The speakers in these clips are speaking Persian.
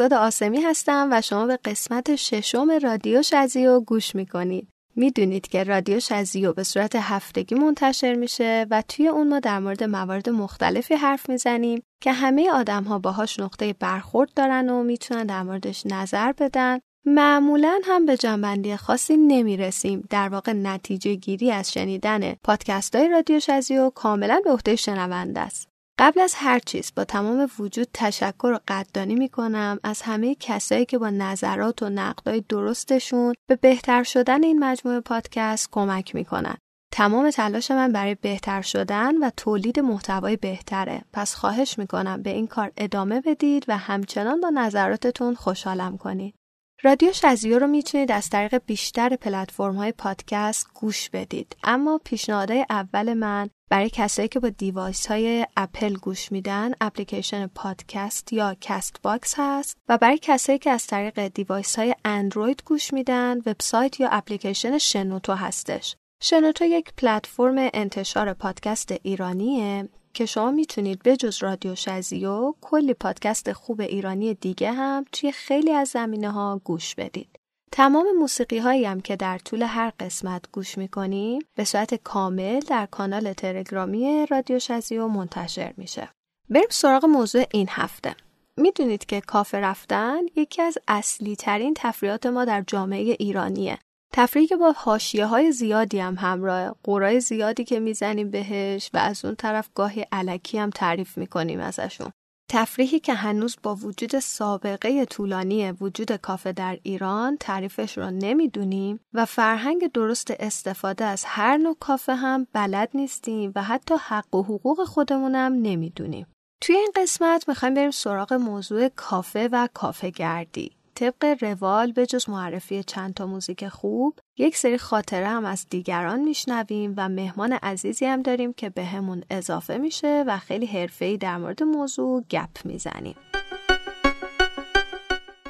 شهرزاد آسمی هستم و شما به قسمت ششم رادیو شزیو گوش می‌کنید. می‌دونید که رادیو شزیو به صورت هفتگی منتشر میشه و توی اون ما در مورد موارد مختلفی حرف می‌زنیم که همه آدم ها باهاش نقطه برخورد دارن و می‌تونن در موردش نظر بدن. معمولا هم به جنبندی خاصی نمی‌رسیم. در واقع نتیجه گیری از شنیدن پادکست های رادیو شزیو کاملا به عهده شنونده است. قبل از هر چیز با تمام وجود تشکر و قدردانی می کنم از همه کسایی که با نظرات و نقدای درستشون به بهتر شدن این مجموعه پادکست کمک می کنن. تمام تلاش من برای بهتر شدن و تولید محتوای بهتره. پس خواهش می کنم به این کار ادامه بدید و همچنان با نظراتتون خوشحالم کنید. رادیو شزیو رو می‌تونید از طریق بیشتر پلتفرم های پادکست گوش بدید. اما پیشنهادهای اول من برای کسایی که با device های اپل گوش میدن اپلیکیشن پادکست یا Castbox هست و برای کسایی که از طریق device های اندروید گوش میدن وبسایت یا اپلیکیشن شنوتو هستش. شنوتو یک پلتفرم انتشار پادکست ایرانیه که شما می‌تونید به جز رادیو شزیو کلی پادکست خوب ایرانی دیگه هم توی خیلی از زمینه ها گوش بدید. تمام موسیقی هایی هم که در طول هر قسمت گوش می‌کنیم به صورت کامل در کانال تلگرامی رادیو شزیو منتشر میشه. بریم سراغ موضوع این هفته. می‌دونید که کافه رفتن یکی از اصلی ترین تفریحات ما در جامعه ایرانیه تفریحی که با حاشیه های زیادی هم همراه قرای زیادی که می‌زنیم بهش و از اون طرف گاهی علکی هم تعریف می‌کنیم ازشون تفریحی که هنوز با وجود سابقه طولانی وجود کافه در ایران تعریفش رو نمی‌دونیم و فرهنگ درست استفاده از هر نوع کافه هم بلد نیستیم و حتی حق و حقوق خودمونم نمی‌دونیم. توی این قسمت می‌خوایم بریم سراغ موضوع کافه و کافه گردی. طبق روال به جز معرفی چند تا موزیک خوب یک سری خاطره هم از دیگران میشنویم و مهمان عزیزی هم داریم که به همون اضافه میشه و خیلی حرفه‌ای در مورد موضوع گپ می‌زنیم.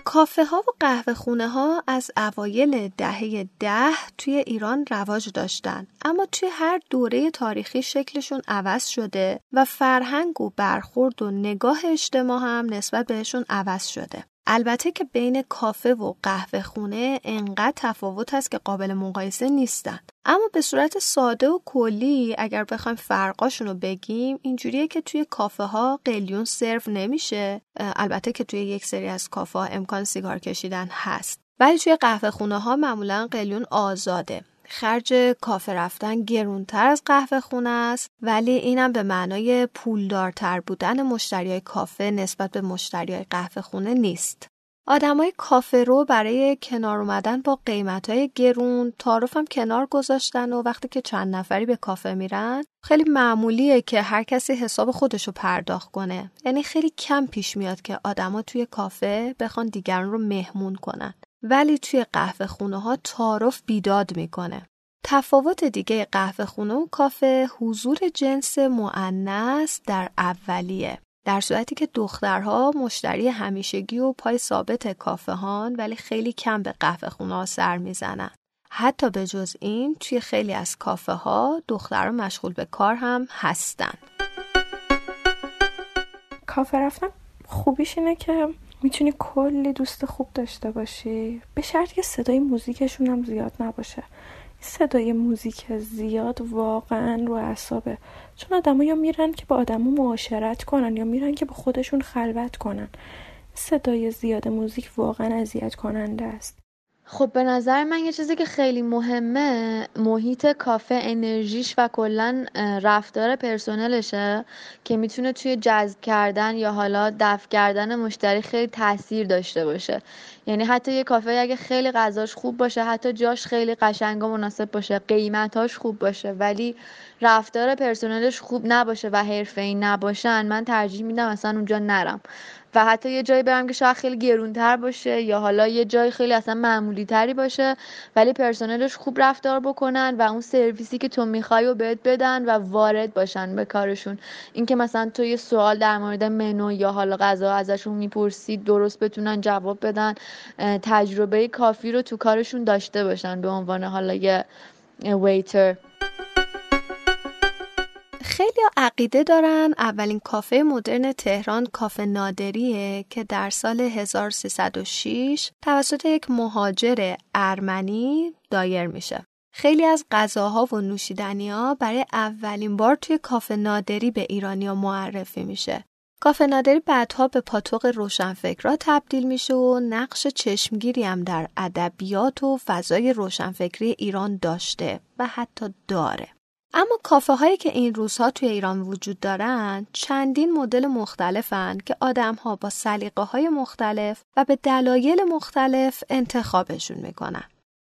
کافه ها و قهوه خونه ها از اوایل دهه ده توی ایران رواج داشتن اما توی هر دوره تاریخی شکلشون عوض شده و فرهنگ و برخورد و نگاه اجتماع هم نسبت بهشون عوض شده البته که بین کافه و قهوه خونه انقدر تفاوت هست که قابل مقایسه نیستن. اما به صورت ساده و کلی اگر بخوایم فرقاشون رو بگیم اینجوریه که توی کافه ها قلیون سرو نمیشه. البته که توی یک سری از کافه ها امکان سیگار کشیدن هست. ولی توی قهوه خونه ها معمولا قلیون آزاده. خرج کافه رفتن گرونتر از قهوه خونه است ولی اینم به معنای پولدارتر بودن مشتری کافه نسبت به مشتری قهوه خونه نیست. آدمای کافه رو برای کنار اومدن با قیمت های گرون تعارف هم کنار گذاشتن و وقتی که چند نفری به کافه میرن خیلی معمولیه که هر کسی حساب خودش رو پرداخت کنه یعنی خیلی کم پیش میاد که آدما توی کافه بخوان دیگران رو مهمون کنن ولی توی قهوه خونه ها تعارف بیداد می‌کنه. تفاوت دیگه قهوه خونه و کافه حضور جنس معنس در اولیه. در صورتی که دخترها مشتری همیشگی و پای ثابت کافه هان ولی خیلی کم به قهوه خونه ها سر می‌زنن. حتی به جز این توی خیلی از کافه ها دخترها مشغول به کار هم هستن. کافه رفتن خوبیش اینه که می‌تونی کلی دوست خوب داشته باشی. به شرط که صدای موزیکشون هم زیاد نباشه. صدای موزیک زیاد واقعا رو اعصابه. چون آدما یا میرن که با آدما معاشرت کنن یا میرن که با خودشون خلوت کنن. صدای زیاد موزیک واقعا اذیت کننده است. خب به نظر من یه چیزی که خیلی مهمه محیط کافه انرژیش و کلا رفتار پرسنلشه که می‌تونه توی جذب کردن یا حالا دفع کردن مشتری خیلی تاثیر داشته باشه. یعنی حتی یه کافه اگه خیلی غذاش خوب باشه حتی جاش خیلی قشنگ و مناسب باشه قیمتاش خوب باشه ولی رفتار پرسنلش خوب نباشه و حرفه‌ای نباشن من ترجیح میدم اصلا اونجا نرم. و حتی یه جایی برم که شاید خیلی گرونتر باشه یا حالا یه جای خیلی اصلا معمولی تری باشه ولی پرسنلش خوب رفتار بکنن و اون سرویسی که تو می‌خوای و بهت بدن و وارد باشن به کارشون. اینکه مثلا تو یه سوال در مورد منو یا حالا غذا ازشون می‌پرسی درست بتونن جواب بدن تجربه کافی رو تو کارشون داشته باشن به عنوان حالا یه ویتر خیلی عقیده دارن اولین کافه مدرن تهران کافه نادریه که در سال 1306 توسط یک مهاجر ارمنی دایر میشه. خیلی از غذاها و نوشیدنیها برای اولین بار توی کافه نادری به ایرانیا معرفی میشه. کافه نادری بعدها به پاتوق روشنفکرا تبدیل میشه و نقش چشمگیری هم در ادبیات و فضای روشنفکری ایران داشته و حتی داره. اما کافه هایی که این روزها توی ایران وجود دارن چندین مدل مختلفن که آدم ها با سلیقه های مختلف و به دلایل مختلف انتخابشون می‌کنن.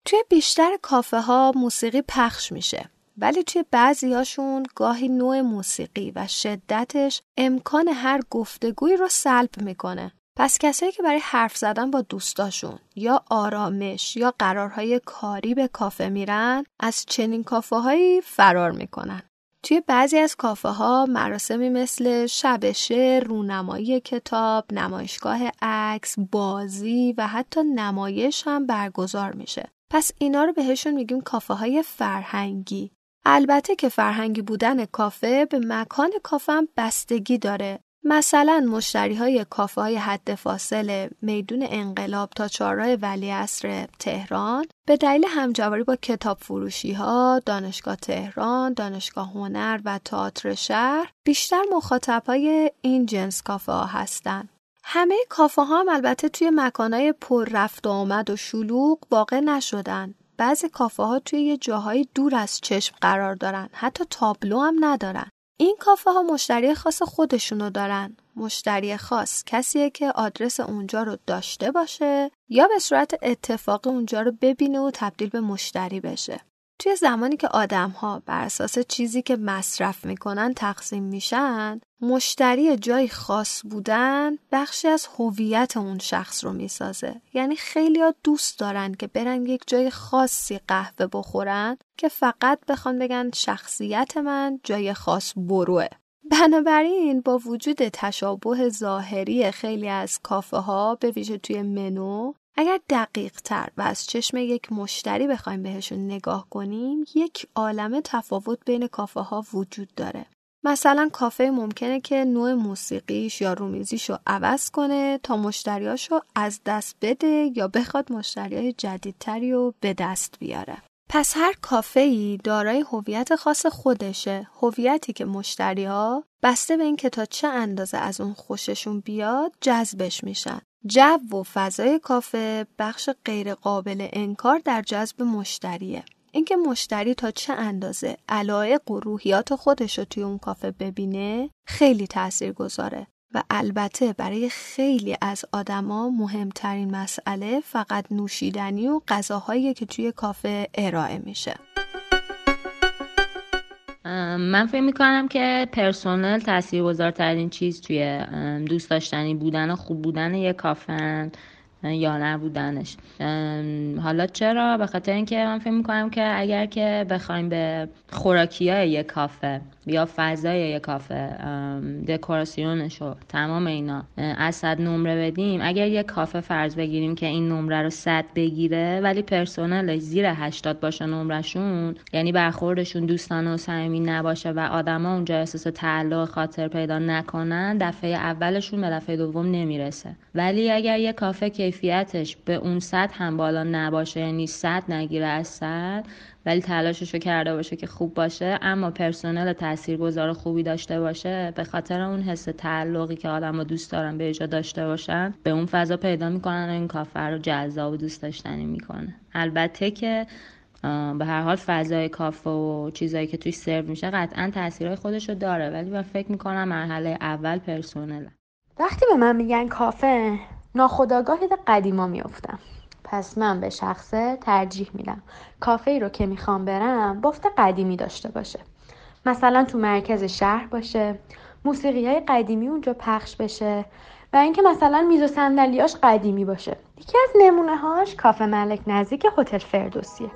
توی بیشتر کافه ها موسیقی پخش میشه ولی توی بعضی هاشون گاهی نوع موسیقی و شدتش امکان هر گفتگوی رو سلب می‌کنه. پس کسایی که برای حرف زدن با دوستاشون یا آرامش یا قرارهای کاری به کافه میرن از چنین کافه هایی فرار می‌کنن. توی بعضی از کافه ها مراسمی مثل شب شعر، رونمایی کتاب، نمایشگاه عکس، بازی و حتی نمایش هم برگزار میشه. پس اینا رو بهشون میگیم کافه های فرهنگی. البته که فرهنگی بودن کافه به مکان کافه هم بستگی داره. مثلا مشتری های کافه های حد فاصله میدون انقلاب تا چهارراه ولیعصر تهران به دلیل همجواری با کتاب فروشی ها، دانشگاه تهران، دانشگاه هنر و تئاتر شهر بیشتر مخاطب های این جنس کافه ها هستند. همه کافه ها هم البته توی مکانهای پر رفت و آمد و شلوغ واقع نشدن. بعضی کافه ها توی یه جاهای دور از چشم قرار دارن. حتی تابلو هم ندارن. این کافه ها مشتری خاص خودشونو دارن. مشتری خاص کسیه که آدرس اونجا رو داشته باشه یا به صورت اتفاقی اونجا رو ببینه و تبدیل به مشتری بشه. توی زمانی که آدم ها بر اساس چیزی که مصرف می‌کنن تقسیم میشن مشتری جای خاص بودن بخشی از هویت اون شخص رو می‌سازه. یعنی خیلی ها دوست دارن که برن یک جای خاصی قهوه بخورن که فقط بخوان بگن شخصیت من جای خاص بروه. بنابراین با وجود تشابه ظاهری خیلی از کافه ها به ویژه توی منو اگر دقیق تر و از چشم یک مشتری بخوایم بهشون نگاه کنیم یک عالم تفاوت بین کافه ها وجود داره. مثلا کافه ممکنه که نوع موسیقیش یا رومیزیش رو عوض کنه تا مشتریاش رو از دست بده یا بخواد مشتریای جدیدتری رو به دست بیاره. پس هر کافه ای دارای هویت خاص خودشه هویتی که مشتری ها بسته به اینکه تا چه اندازه از اون خوششون بیاد جذبش میشن. جو و فضای کافه بخش غیرقابل انکار در جذب مشتریه. اینکه مشتری تا چه اندازه علایق و روحیات خودش رو توی اون کافه ببینه خیلی تأثیر گذاره و البته برای خیلی از آدما مهمترین مسئله فقط نوشیدنی و غذاهایی که توی کافه ارائه میشه. من فکر می‌کنم که پرسونل تاثیرگذارترین چیز توی دوست داشتنی بودن و خوب بودن یک کافه یا نبودنش حالا چرا؟ به خاطر اینکه من فکر می‌کنم که اگر که بخوایم به خوراکی های یک کافه یا فضای کافه دکوراسیونش و تمام اینا از صد نمره بدیم. اگر یک کافه فرض بگیریم که این نمره رو صد بگیره ولی پرسنلش زیر 80 باشه نمرشون یعنی برخوردشون دوستانه و صمیمی نباشه و آدما اونجا احساس تعلق خاطر پیدا نکنن دفعه اولشون به دفعه دوم نمی‌رسه. ولی اگر یک کافه کیفیتش به اون صد هم بالا نباشه یعنی صد نگیره از صد ولی تلاشش رو کرده باشه که خوب باشه اما پرسنل تاثیرگذار خوبی داشته باشه به خاطر اون حس تعلقی که آدم دوست دارن به اجا داشته باشن به اون فضا پیدا می‌کنن و این کافه رو جذاب و دوست داشتنی می‌کنه. البته که به هر حال فضای کافه و چیزایی که توی سرو میشه قطعا تاثیرهای خودش رو داره ولی من فکر می‌کنم مرحله اول پرسنله. وقتی به من میگن کافه ناخداگاه قدیما میافتم. پس من به شخصه ترجیح میدم. کافه رو که می‌خوام برم بافت قدیمی داشته باشه. مثلا تو مرکز شهر باشه موسیقی های قدیمی اونجا پخش بشه و اینکه مثلا میز و صندلیاش قدیمی باشه. یکی از نمونه هاش کافه ملک نزدیک هتل فردوسیه.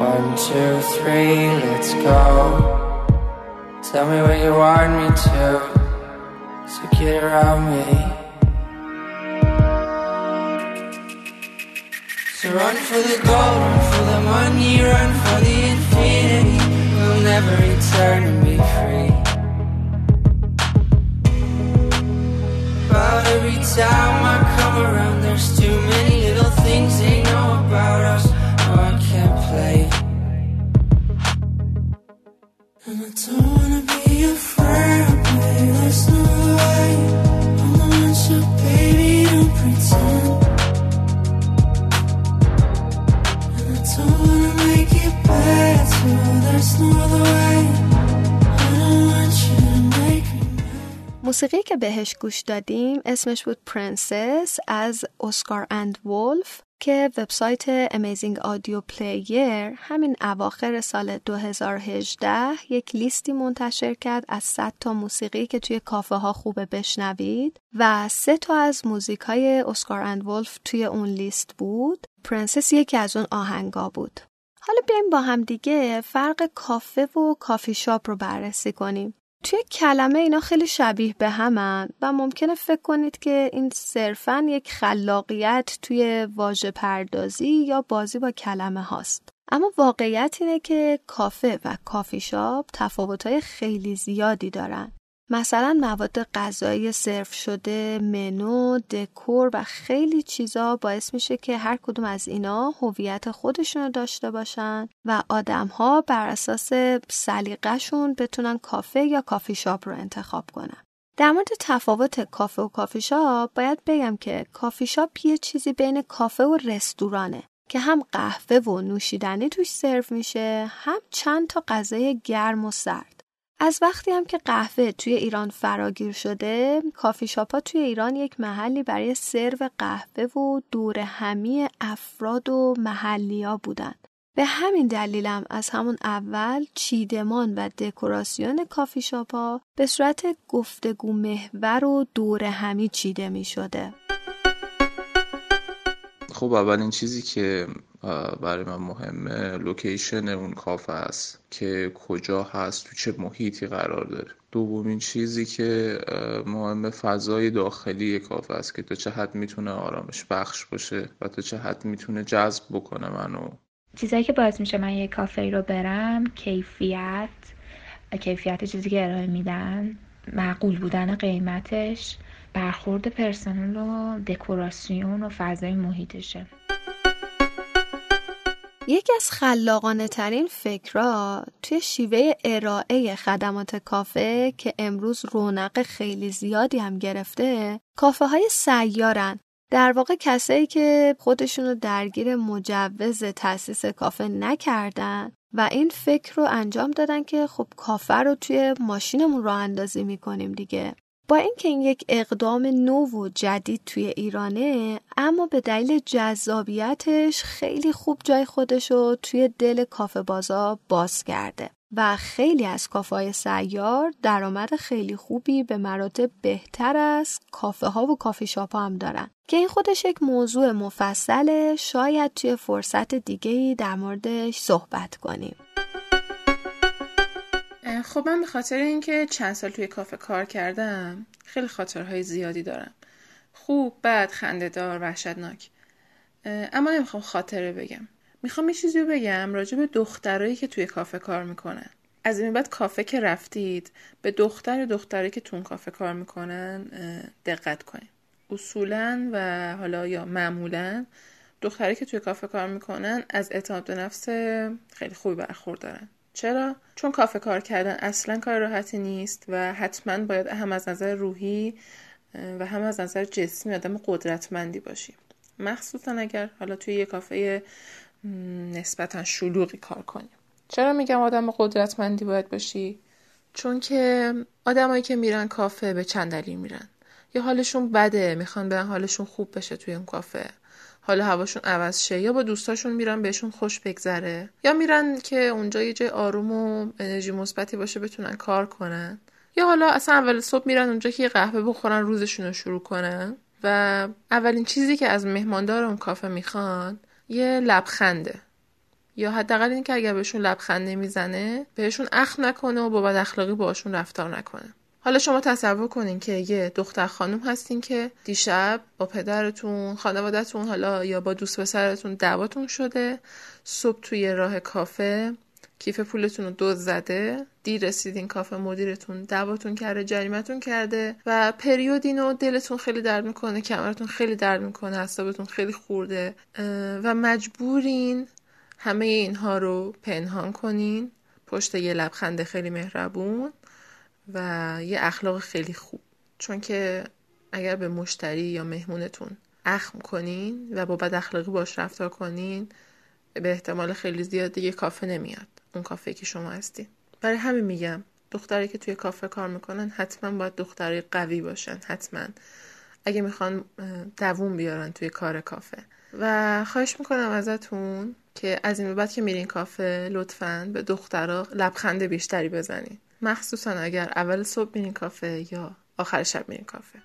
One, two, three, let's go. Tell me where you want me to. So get around me. So run for the gold, run for the money, run for the infinity. We'll never return and be free. But every time I come around, there's too many little things they know about us. Oh, I can't play. And I don't wanna be afraid, baby. There's no way. I'm the one, baby, don't pretend. And I don't wanna make it better. There's no other way. I want you to make me. موسیقی که بهش گوش دادیم اسمش بود Princess از Oscar and Wolf که وبسایت Amazing Audio Player همین اواخر سال 2018 یک لیستی منتشر کرد از 100 تا موسیقی که توی کافه ها خوبه بشنوید و سه تا از موزیک های Oscar and Wolf توی اون لیست بود. Princess یکی از اون آهنگا بود. حالا بیایم با هم دیگه فرق کافه و کافی شاپ رو بررسی کنیم. توی کلمه اینا خیلی شبیه به همن و ممکنه فکر کنید که این صرفا یک خلاقیت توی واژه پردازی یا بازی با کلمه هاست. اما واقعیت اینه که کافه و کافی شاپ تفاوتهای خیلی زیادی دارن. مثلا مواد غذایی سرو شده، منو، دکور و خیلی چیزا باعث میشه که هر کدوم از اینا هویت خودشون رو داشته باشن و آدمها بر اساس سلیقه‌شون بتونن کافه یا کافی شاپ رو انتخاب کنن. در مورد تفاوت کافه و کافی شاپ باید بگم که کافی شاپ یه چیزی بین کافه و رستورانه که هم قهوه و نوشیدنی توش سرو میشه هم چند تا غذای گرم و سرد. از وقتی هم که قهوه توی ایران فراگیر شده کافی شاپا توی ایران یک محلی برای سرو قهوه و دور همی افراد و محلیا بودن به همین دلیلم از همون اول چیدمان و دکوراسیون کافی شاپا به صورت گفتگو محور و دور همی چیده می شده. خب اولین چیزی که برای من مهمه لوکیشن اون کافه است که کجا هست تو چه محیطی قرار داره. دومین چیزی که مهم فضای داخلی کافه است که تا چه حد می‌تونه آرامش بخش باشه و تا چه حد می‌تونه جذب بکنه منو. چیزایی که باعث میشه من یه کافه رو برم کیفیت کیفیت چیزی که ارائه میدن معقول بودن قیمتش. برخورد پرسنل و دکوراسیون و فضای محیطشه. یکی از خلاقانه ترین فکرها توی شیوه ارائه خدمات کافه که امروز رونق خیلی زیادی هم گرفته کافه های سیارن. در واقع کسایی که خودشونو درگیر مجوز تأسیس کافه نکردن و این فکر رو انجام دادن که خب کافه رو توی ماشینمون راه اندازی می‌کنیم دیگه. با اینکه این یک اقدام نو و جدید توی ایرانه اما به دلیل جذابیتش خیلی خوب جای خودش رو توی دل کافه بازا باز کرده و خیلی از کافه های سیار درآمد خیلی خوبی به مراتب بهتر از کافه ها و کافی شاپ ها هم دارن. که این خودش یک موضوع مفصله شاید توی فرصت دیگه در موردش صحبت کنیم. خب من به خاطر اینکه چند سال توی کافه کار کردم خیلی خاطرهای زیادی دارم. خوب بد خندهدار وحشتناک. اما نمی‌خوام خاطره بگم. می‌خوام یه چیزی بگم راجع به دخترایی که توی کافه کار می‌کنن. از این بعد کافه که رفتید به دختر دختری که تون کافه کار می‌کنن دقت کنید. اصولا و حالا یا معمولا دختری که توی کافه کار می‌کنن از اعتماد به نفس خیلی خوبی برخوردارن. چرا؟ چون کافه کار کردن اصلا کار راحتی نیست و حتما باید هم از نظر روحی و هم از نظر جسمی آدم قدرتمندی باشی مخصوصا اگر حالا توی یه کافه نسبتا شلوغی کار کنی چرا میگم آدم قدرتمندی باید باشی؟ چون که آدمایی که میرن کافه به چند دلیل میرن یا حالشون بده می‌خوان به حالشون خوب بشه توی اون کافه حالا هواشون عوض شه یا با دوستاشون میرن بهشون خوش بگذره یا میرن که اونجا یه جای آروم و انرژی مثبتی باشه بتونن کار کنن. یا حالا اصلا اول صبح میرن اونجا که یه قهوه بخورن روزشون رو شروع کنن. و اولین چیزی که از مهماندار اون کافه می‌خوان یه لبخنده. یا حداقل اینکه اگر بهشون لبخند نمی‌زنه بهشون اخم نکنه و با بد اخلاقی باشون رفتار نکنه. حالا شما تصور کنین که یه دختر خانم هستین که دیشب با پدرتون خانوادهتون حالا یا با دوست پسرتون دعواتون شده صبح توی راه کافه کیف پولتون رو دوز زده دیر رسیدین کافه مدیرتون دعواتون کرده جریمتون کرده و پریودین و دلتون خیلی درد می‌کنه کمرتون خیلی درد می‌کنه حسابتون خیلی خورده و مجبورین همه اینها رو پنهان کنین. پشت یه لبخند خیلی مهربون. و یه اخلاق خیلی خوب. چون که اگر به مشتری یا مهمونتون اخم کنین و با بد اخلاقی باش رفتار کنین به احتمال خیلی زیاد دیگه کافه نمیاد. اون کافه که شما هستین. برای همین میگم دختری که توی کافه کار می‌کنن حتما باید دختری قوی باشن حتما. اگه می‌خوان دووم بیارن توی کار کافه. و خواهش می‌کنم ازتون که از این بعد که میرین کافه لطفا به دخترها لبخند بیشتری بزنین. مخصوصا اگر اول صبح میرین کافه یا آخر شب میرین کافه.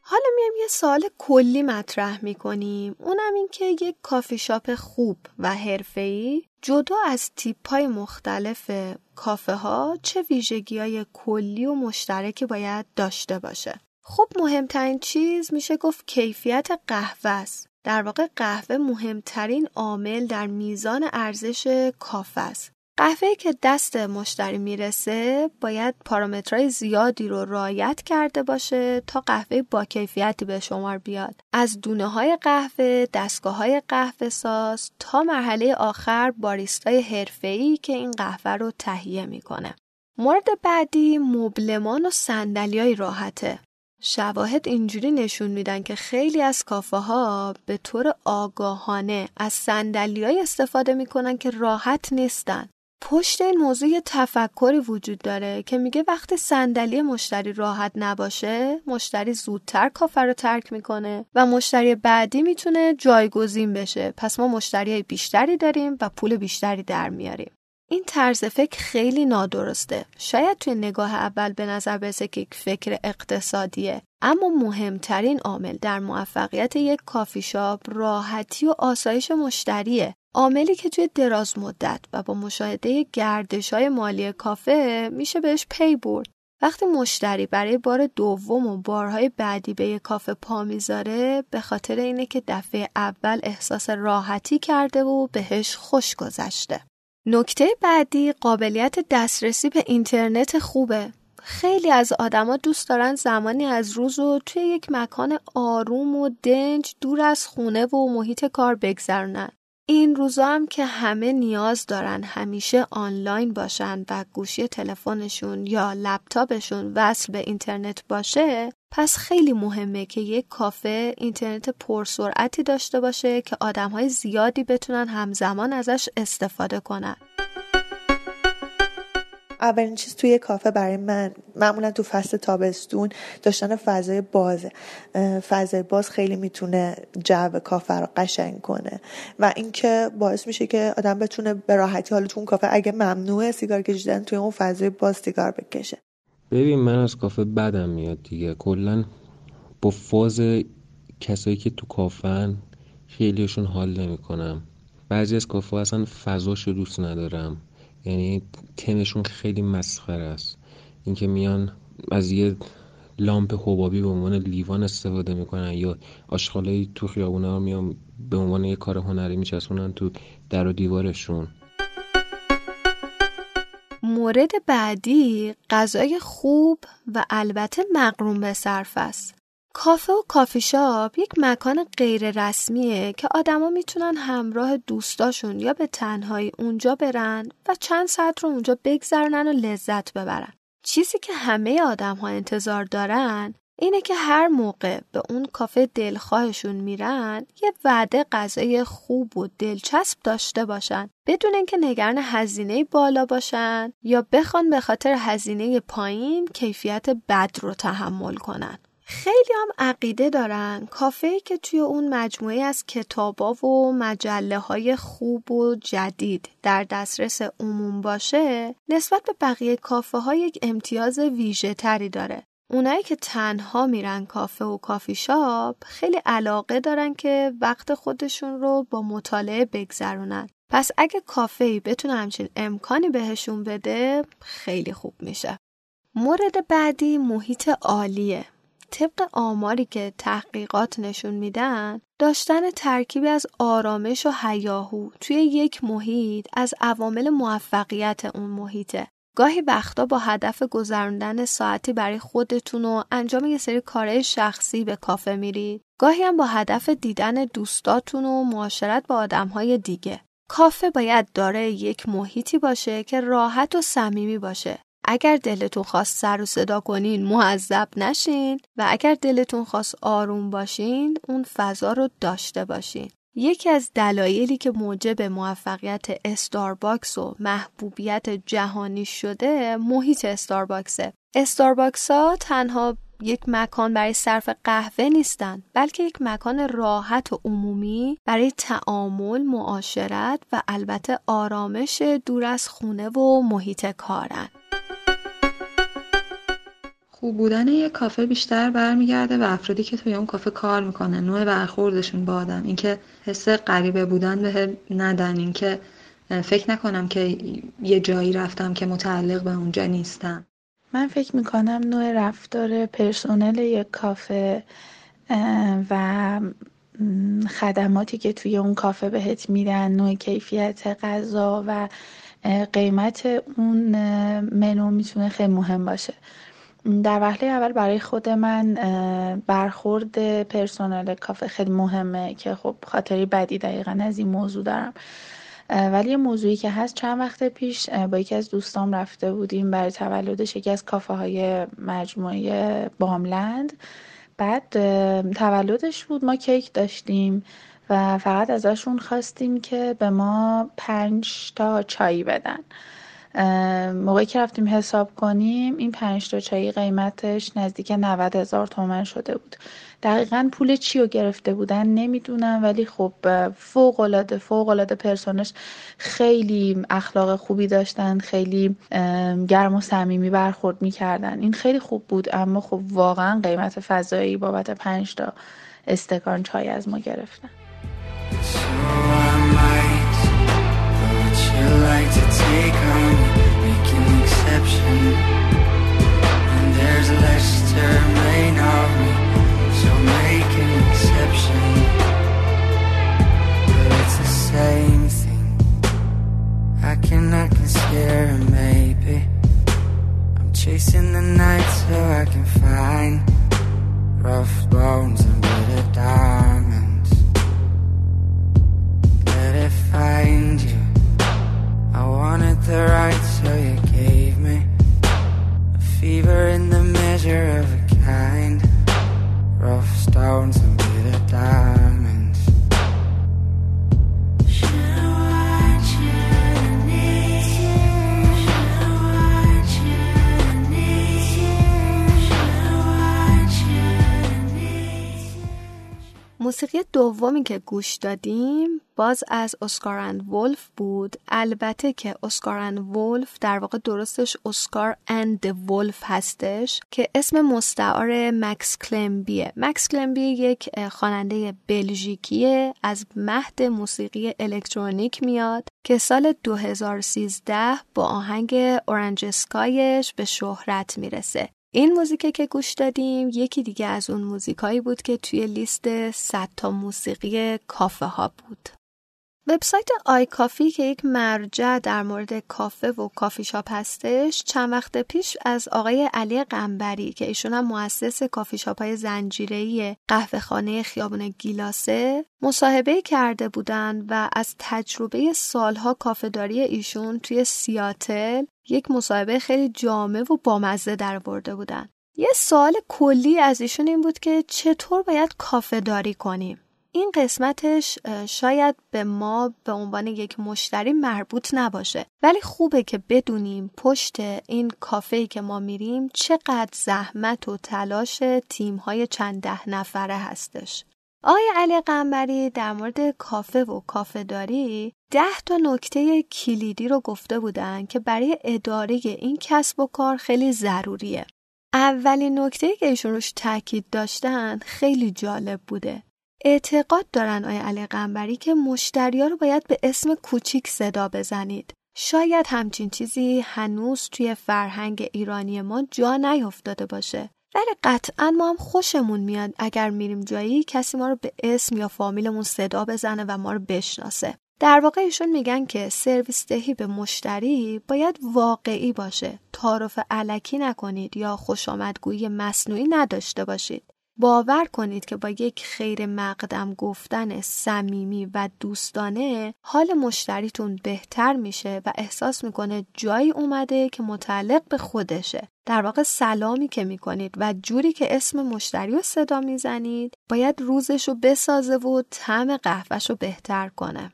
حالا میایم یه سوال کلی مطرح می‌کنیم. اونم این که یک کافی شاپ خوب و حرفه‌ای جدا از تیپ های مختلف کافه ها چه ویژگی های کلی و مشترکی باید داشته باشه؟ خب مهمترین چیز میشه گفت کیفیت قهوه است. در واقع قهوه مهمترین عامل در میزان ارزش کافه است. قهوه که دست مشتری می‌رسه باید پارامترهای زیادی رو رعایت کرده باشه تا قهوه با کیفیتی به شمار بیاد. از دونه های قهوه دستگاه های قهوه ساز تا مرحله آخر باریستای حرفه‌ای که این قهوه رو تهیه می‌کنه. مورد بعدی مبلمان و صندلی راحته. شواهد اینجوری نشون میدن که خیلی از کافه ها به طور آگاهانه از صندلی استفاده می‌کنن که راحت نیستن. پشت این موضوع تفکری وجود داره که میگه وقتی صندلی مشتری راحت نباشه مشتری زودتر کافه رو ترک می‌کنه و مشتری بعدی می‌تونه جایگزین بشه. پس ما مشتری بیشتری داریم و پول بیشتری در میاریم. این طرز فکر خیلی نادرسته. شاید توی نگاه اول به نظر برسه که یک فکر اقتصادیه اما مهمترین عامل در موفقیت یک کافی شاپ راحتی و آسایش مشتریه. عاملی که توی دراز مدت و با مشاهده گردش های مالی کافه میشه بهش پی برد. وقتی مشتری برای بار دوم و بارهای بعدی به یک کافه پا می‌ذاره به خاطر اینه که دفعه اول احساس راحتی کرده و بهش خوش گذشته. نکته بعدی قابلیت دسترسی به اینترنت خوبه. خیلی از آدما دوست دارن زمانی از روز و توی یک مکان آروم و دنج دور از خونه و محیط کار بگذرونن. این روزا هم که همه نیاز دارن همیشه آنلاین باشن و گوشی تلفنشون یا لپتاپشون وصل به اینترنت باشه پس خیلی مهمه که یک کافه اینترنت پرسرعتی داشته باشه که آدمهای زیادی بتونن همزمان ازش استفاده کنن. اولین چیز توی کافه برای من معمولا تو فصل تابستون داشتن فضای بازه فضای باز خیلی می‌تونه جو کافه رو قشنگ کنه و اینکه باعث میشه که آدم بتونه به راحتی حالا تو اون کافه اگه ممنوعه سیگار کشیدن توی اون فضای باز سیگار بکشه. ببین من از کافه بدم میاد دیگه. کلا با فاز کسایی که تو کافن خیلیشون حال نمی‌کنم. بعضی از کافه اصلا فضاشو دوست ندارم. یعنی تمشون خیلی مسخره است. اینکه میان از یه لامپ حبابی به عنوان لیوان استفاده می‌کنن یا آشغالای تو خیابونا میان به عنوان یه کار هنری میچسبونن تو در و دیوارشون. مورد بعدی غذای خوب و البته مقروم به صرف است. کافه و کافی شاپ یک مکان غیر رسمیه که آدما می‌تونن همراه دوستاشون یا به تنهایی اونجا برن و چند ساعت رو اونجا بگذرنن و لذت ببرن. چیزی که همه آدم ها انتظار دارن اینه که هر موقع به اون کافه دلخواهشون میرن یه وعده غذای خوب و دلچسب داشته باشن بدون اینکه نگران هزینه بالا باشن یا بخوان به خاطر هزینه پایین کیفیت بد رو تحمل کنن. خیلی هم عقیده دارن کافه که توی اون مجموعه از کتابا و مجله های خوب و جدید در دسترس عموم باشه نسبت به بقیه کافه ها یک امتیاز ویژه تری داره. اونایی که تنها میرن کافه و کافی شاپ خیلی علاقه دارن که وقت خودشون رو با مطالعه بگذرونن پس اگه کافه بتونه همچین امکانی بهشون بده خیلی خوب میشه. مورد بعدی محیط عالیه. طبق آماری که تحقیقات نشون میدن داشتن ترکیبی از آرامش و هیاهو توی یک محیط از عوامل موفقیت اون محیطه. گاهی وقتا با هدف گذراندن ساعتی برای خودتون و انجام یه سری کارهای شخصی به کافه میرید. گاهی هم با هدف دیدن دوستاتون و معاشرت با آدمهای دیگه. کافه باید دارای یک محیطی باشه که راحت و صمیمی باشه. اگر دلتون خواست سر و صدا کنین معذب نشین و اگر دلتون خواست آروم باشین اون فضا رو داشته باشین. یکی از دلایلی که موجب موفقیت Starbucks و محبوبیت جهانی شده محیط Starbucks ه. Starbucks ها تنها یک مکان برای صرف قهوه نیستند بلکه یک مکان راحت و عمومی برای تعامل، معاشرت و البته آرامش دور از خونه و محیط کارن. خوب بودن یه کافه بیشتر برمیگرده به افرادی که توی اون کافه کار می‌کنن نوع برخوردشون با آدم. اینکه حس غریبه بودن به ندن اینکه فکر نکنم که یه جایی رفتم که متعلق به اونجا نیستم. من فکر می‌کنم نوع رفتار پرسنل یک کافه و خدماتی که توی اون کافه بهت میدن نوع کیفیت غذا و قیمت اون منو می‌تونه خیلی مهم باشه. در وهله اول برای خود من برخورد پرسنل کافه خیلی مهمه که خب خاطری بدی دقیقا از این موضوع دارم. ولی یه موضوعی که هست چند وقت پیش با یکی از دوستام رفته بودیم برای تولدش یکی از کافه های مجموعه باملند. بعد تولدش بود ما کیک داشتیم و فقط ازشون خواستیم که به ما پنج تا چایی بدن. موقعی که رفتیم حساب کنیم این پنج تا چایی قیمتش نزدیک 90 هزار تومن شده بود. دقیقا پول چی رو گرفته بودن نمی‌دونم ولی خب فوق العاده فوق العاده پرسونش خیلی اخلاق خوبی داشتن خیلی گرم و صمیمی برخورد می‌کردن. این خیلی خوب بود اما خب واقعا قیمت فضایی بابت پنج تا استکان چای از ما گرفتن. deception که گوش دادیم باز از Oscar and Wolf بود. البته که Oscar and Wolf در واقع درستش Oscar and the Wolf هستش که اسم مستعار مکس کلمبیه. مکس کلمبی یک خواننده بلژیکیه از مهد موسیقی الکترونیک میاد که سال 2013 با آهنگ Orange Sky ش به شهرت می‌رسه. این موزیکی که گوش دادیم یکی دیگه از اون موزیکایی بود که توی لیست 100 تا موسیقی کافه ها بود. وبسایت آی کافی که یک مرجع در مورد کافه و کافی شاپ هستش چند وقت پیش از آقای علی قنبری که ایشون هم مؤسس کافی شاپ های زنجیره‌ای قهوه خانه خیابون گیلاسه مصاحبه کرده بودن و از تجربه سالها کافه‌داری ایشون توی سیاتل یک مصاحبه خیلی جامع و بامزه در آورده بودن. یه سوال کلی از ایشون این بود که چطور باید کافه داری کنیم؟ این قسمتش شاید به ما به عنوان یک مشتری مربوط نباشه ولی خوبه که بدونیم پشت این کافه که ما میریم چقدر زحمت و تلاش تیمهای چند ده نفره هستش آقای علی قنبری در مورد کافه و کافه داری ده تا نکته کلیدی رو گفته بودن که برای اداره این کسب و کار خیلی ضروریه. اولین نکته که ایشون روش تاکید داشتن خیلی جالب بوده. اعتقاد دارن آیا علی قنبری که مشتریا رو باید به اسم کوچیک صدا بزنید. شاید همچین چیزی هنوز توی فرهنگ ایرانی ما جا نیفتاده باشه. ولی قطعا ما هم خوشمون میاد اگر میریم جایی کسی ما رو به اسم یا فامیلمون صدا بزنه و ما رو بشناسه. در واقع ایشون میگن که سرویس دهی به مشتری باید واقعی باشه. تعارف علکی نکنید یا خوش آمدگویی مصنوعی نداشته باشید. باور کنید که با یک خیر مقدم گفتن صمیمی و دوستانه حال مشتریتون بهتر میشه و احساس می‌کنه جایی اومده که متعلق به خودشه. در واقع سلامی که می‌کنید و جوری که اسم مشتری رو صدا می‌زنید باید روزش رو بسازه و طعم قهوهش رو بهتر کنه.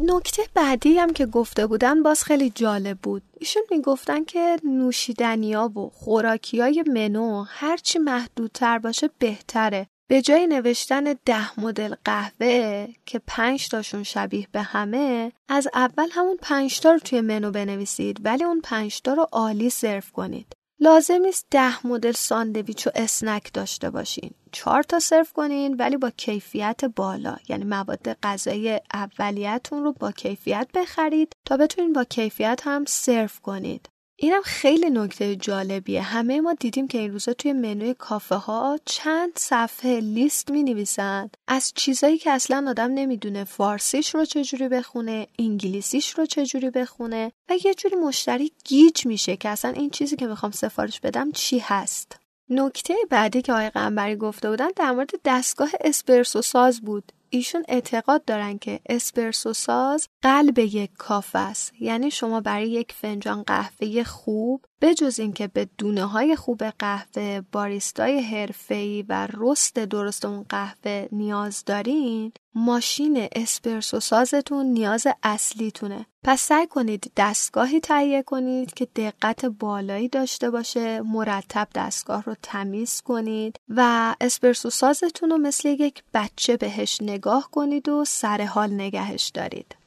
نکته بعدی هم که گفته بودن باز خیلی جالب بود. ایشون می‌گفتن که نوشیدنیا و خوراکی های منو هرچی محدودتر باشه بهتره. به جای نوشتن ده مدل قهوه که پنج تاشون شبیه به همه از اول همون پنج تا رو توی منو بنویسید ولی اون پنج تا رو عالی سرو کنید. لازم نیست ده مدل ساندویچ و اسنک داشته باشین. چهار تا سرو کنین ولی با کیفیت بالا. یعنی مواد غذایی اولیتون رو با کیفیت بخرید تا بتونین با کیفیت هم سرو کنید. اینم خیلی نکته جالبیه. همه ما دیدیم که این روزا توی منوی کافه ها چند صفحه لیست می نویسن از چیزایی که اصلا آدم نمی‌دونه. فارسیش رو چجوری بخونه انگلیسیش رو چجوری بخونه و یه جوری مشتری گیج میشه که اصلا این چیزی که می‌خوام سفارش بدم چی هست. نکته بعدی که آقای قنبری گفته بودن در مورد دستگاه اسپرسو ساز بود. ایشون اعتقاد دارن که اسپرسو ساز قلب یک کافه است. یعنی شما برای یک فنجان قهوه خوب بجز اینکه به دونه های خوب قهوه باریستای حرفه‌ای و رست درست اون قهوه نیاز دارین ماشین اسپرسو سازتون نیاز اصلیتونه. پس سعی کنید دستگاهی تهیه کنید که دقت بالایی داشته باشه مرتب دستگاه رو تمیز کنید و اسپرسو سازتون رو مثل یک بچه بهش نگاه کنید و سر حال نگهش دارید.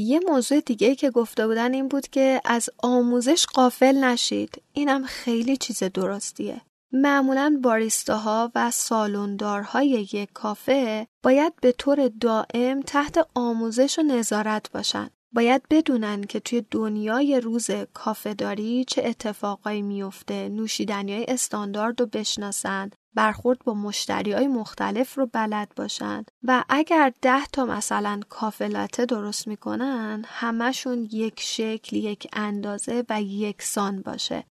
یه موضوع دیگه که گفته بودن این بود که از آموزش قافل نشید. اینم خیلی چیز درستیه. معمولا باریستاها و سالوندارهای یک کافه باید به طور دائم تحت آموزش و نظارت باشن. باید بدونن که توی دنیای روز کافه داری چه اتفاقایی میفته نوشیدنی های استاندارد رو بشناسن برخورد با مشتری های مختلف رو بلد باشن. و اگر ده تا مثلا کافلاته درست می‌کنن همشون یک شکل یک اندازه و یکسان باشه.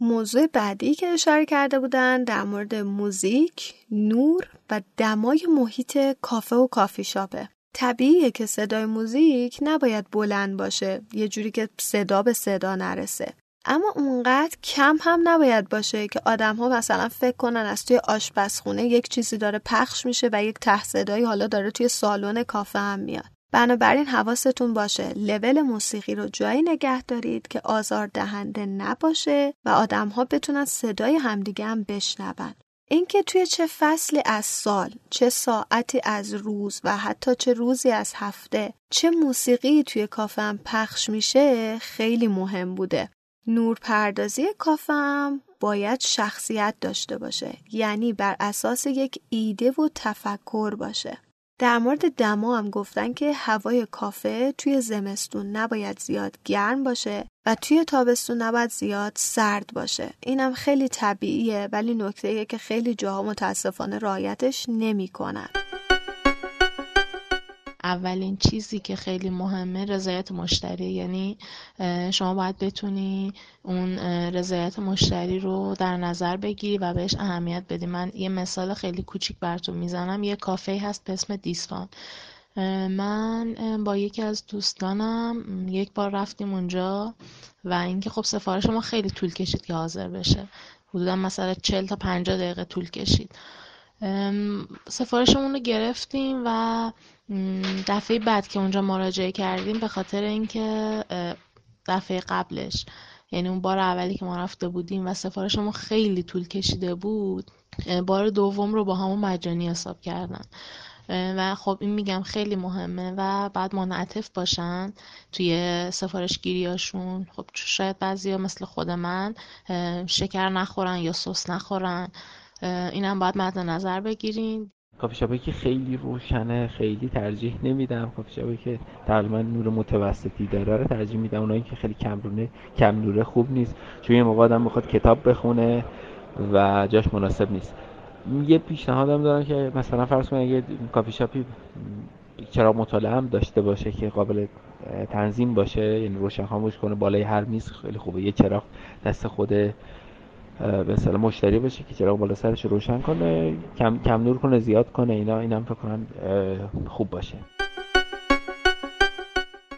موضوع بعدی که اشاره کرده بودن در مورد موزیک، نور و دمای محیط کافه و کافی شاپه. طبیعیه که صدای موزیک نباید بلند باشه یه جوری که صدا به صدا نرسه. اما اونقدر کم هم نباید باشه که آدم ها مثلا فکر کنن از توی آشپزخونه یک چیزی داره پخش میشه و یک ته صدایی حالا داره توی سالن کافه هم میاد بنابراین حواستون باشه لول موسیقی رو جایی نگه دارید که آزار دهنده نباشه و آدم ها بتونن صدای همدیگه هم بشنون اینکه توی چه فصلی از سال، چه ساعتی از روز و حتی چه روزی از هفته، چه موسیقی توی کافم پخش میشه خیلی مهم بوده. نورپردازی کافم باید شخصیت داشته باشه یعنی بر اساس یک ایده و تفکر باشه در مورد دما هم گفتن که هوای کافه توی زمستون نباید زیاد گرم باشه و توی تابستون نباید زیاد سرد باشه اینم خیلی طبیعیه ولی نکته که خیلی جاها متاسفانه رایتش نمی‌کنن. اولین چیزی که خیلی مهمه رضایت مشتری. یعنی شما باید بتونی اون رضایت مشتری رو در نظر بگیری و بهش اهمیت بدی. من یه مثال خیلی کوچیک براتون می‌زنم. یه کافه هست به اسم دیسفان. من با یکی از دوستانم یک بار رفتیم اونجا و اینکه خب سفارش ما خیلی طول کشید که حاضر بشه. حدودا مثلا 40 تا 50 دقیقه طول کشید. سفارشمون رو گرفتیم و دفعه بعد که اونجا مراجعه کردیم به خاطر اینکه دفعه قبلش. یعنی اون بار اولی که ما رفته بودیم و سفارشمون خیلی طول کشیده بود بار دوم رو با همون مجانی حساب کردن. و خب این میگم خیلی مهمه و بعد منعطف باشن توی سفارش گیریاشون خب شاید بعضی ها مثل خود من شکر نخورن یا سس نخورن. اینم باید مد نظر بگیرین. کافی شاپی که خیلی روشنه خیلی ترجیح نمیدم. کافی شاپی که تقریبا نور متوسطی داره. رو ترجیح میدم اونایی که خیلی کم نوره کم نوره خوب نیست. چون یه موقع آدم می‌خواد کتاب بخونه و جاش مناسب نیست. یه پیشنهادم دارم که مثلا فرض کنید اگه کافی شاپی چراغ مطالعه هم داشته باشه که قابل تنظیم باشه یعنی روشن خاموش کنه بالای هر میز خیلی خوبه. یه چراغ دست خود به مشتری باشه که چراغ بالا سرش روشن کنه کم کم نور کنه زیاد کنه اینا اینم فکر کنم خوب باشه.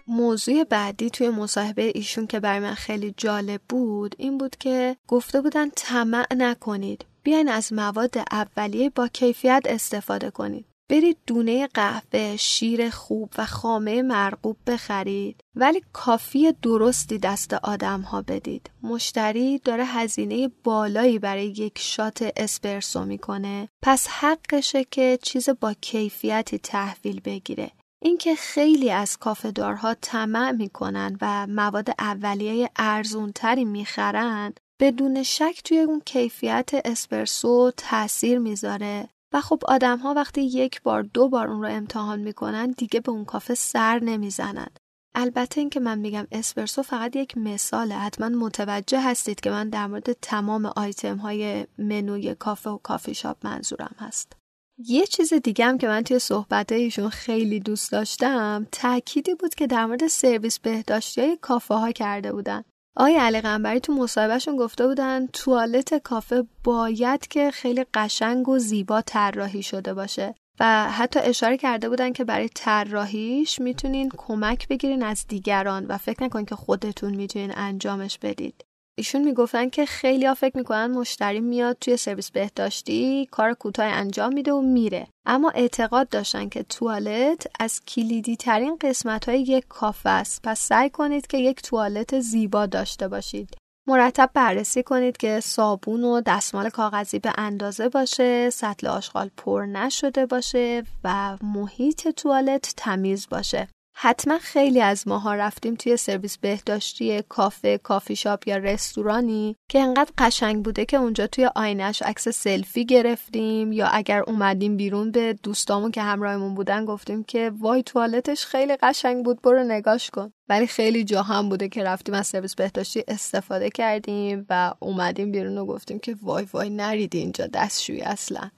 موضوع بعدی توی مصاحبه ایشون که برای من خیلی جالب بود این بود که گفته بودن طمع نکنید. بیاین از مواد اولیه با کیفیت استفاده کنید. برید دونه قهوه، شیر خوب و خامه مرغوب بخرید ولی کافی درستی دست آدم ها بدید. مشتری داره هزینه بالایی برای یک شات اسپرسو می‌کنه پس حقشه که چیز با کیفیتی تحویل بگیره. اینکه خیلی از کافه دارها طمع می‌کنن و مواد اولیه ارزونتری می‌خرند بدون شک توی اون کیفیت اسپرسو تاثیر می‌ذاره و خب آدم ها وقتی یک بار دو بار اون رو امتحان می‌کنن دیگه به اون کافه سر نمی‌زنند. البته اینکه من میگم اسپرسو فقط یک مثاله. حتما متوجه هستید که من در مورد تمام آیتم های منوی کافه و کافی شاپ منظورم هست. یه چیز دیگه هم که من توی صحبت ایشون خیلی دوست داشتم تأکیدی بود که در مورد سرویس بهداشتی های کافه ها کرده بودن. آقای علی قنبری تو مصاحبهشون گفته بودن توالت کافه باید که خیلی قشنگ و زیبا طراحی شده باشه و حتی اشاره کرده بودن که برای طراحیش می‌تونین کمک بگیرین از دیگران و فکر نکنین که خودتون می‌تونین انجامش بدید. ایشون می‌گفتن که خیلی ها فکر می‌کنن مشتری میاد توی سرویس بهداشتی کار کوتاه انجام میده و میره. اما اعتقاد داشتن که توالت از کلیدی ترین قسمت های یک کافه است. پس سعی کنید که یک توالت زیبا داشته باشید. مرتب بررسی کنید که صابون و دستمال کاغذی به اندازه باشه، سطل آشغال پر نشده باشه و محیط توالت تمیز باشه. حتما خیلی از ماها رفتیم توی سرویس بهداشتی کافه، کافی شاپ یا رستورانی که انقدر قشنگ بوده که اونجا توی آینش عکس سلفی گرفتیم یا اگر اومدیم بیرون به دوستامون که همراهمون بودن گفتیم که وای توالتش خیلی قشنگ بود برو نگاش کن. ولی خیلی جا هم بوده که رفتیم از سرویس بهداشتی استفاده کردیم و اومدیم بیرون و گفتیم که وای وای نرید اینجا دستشویی اصلا.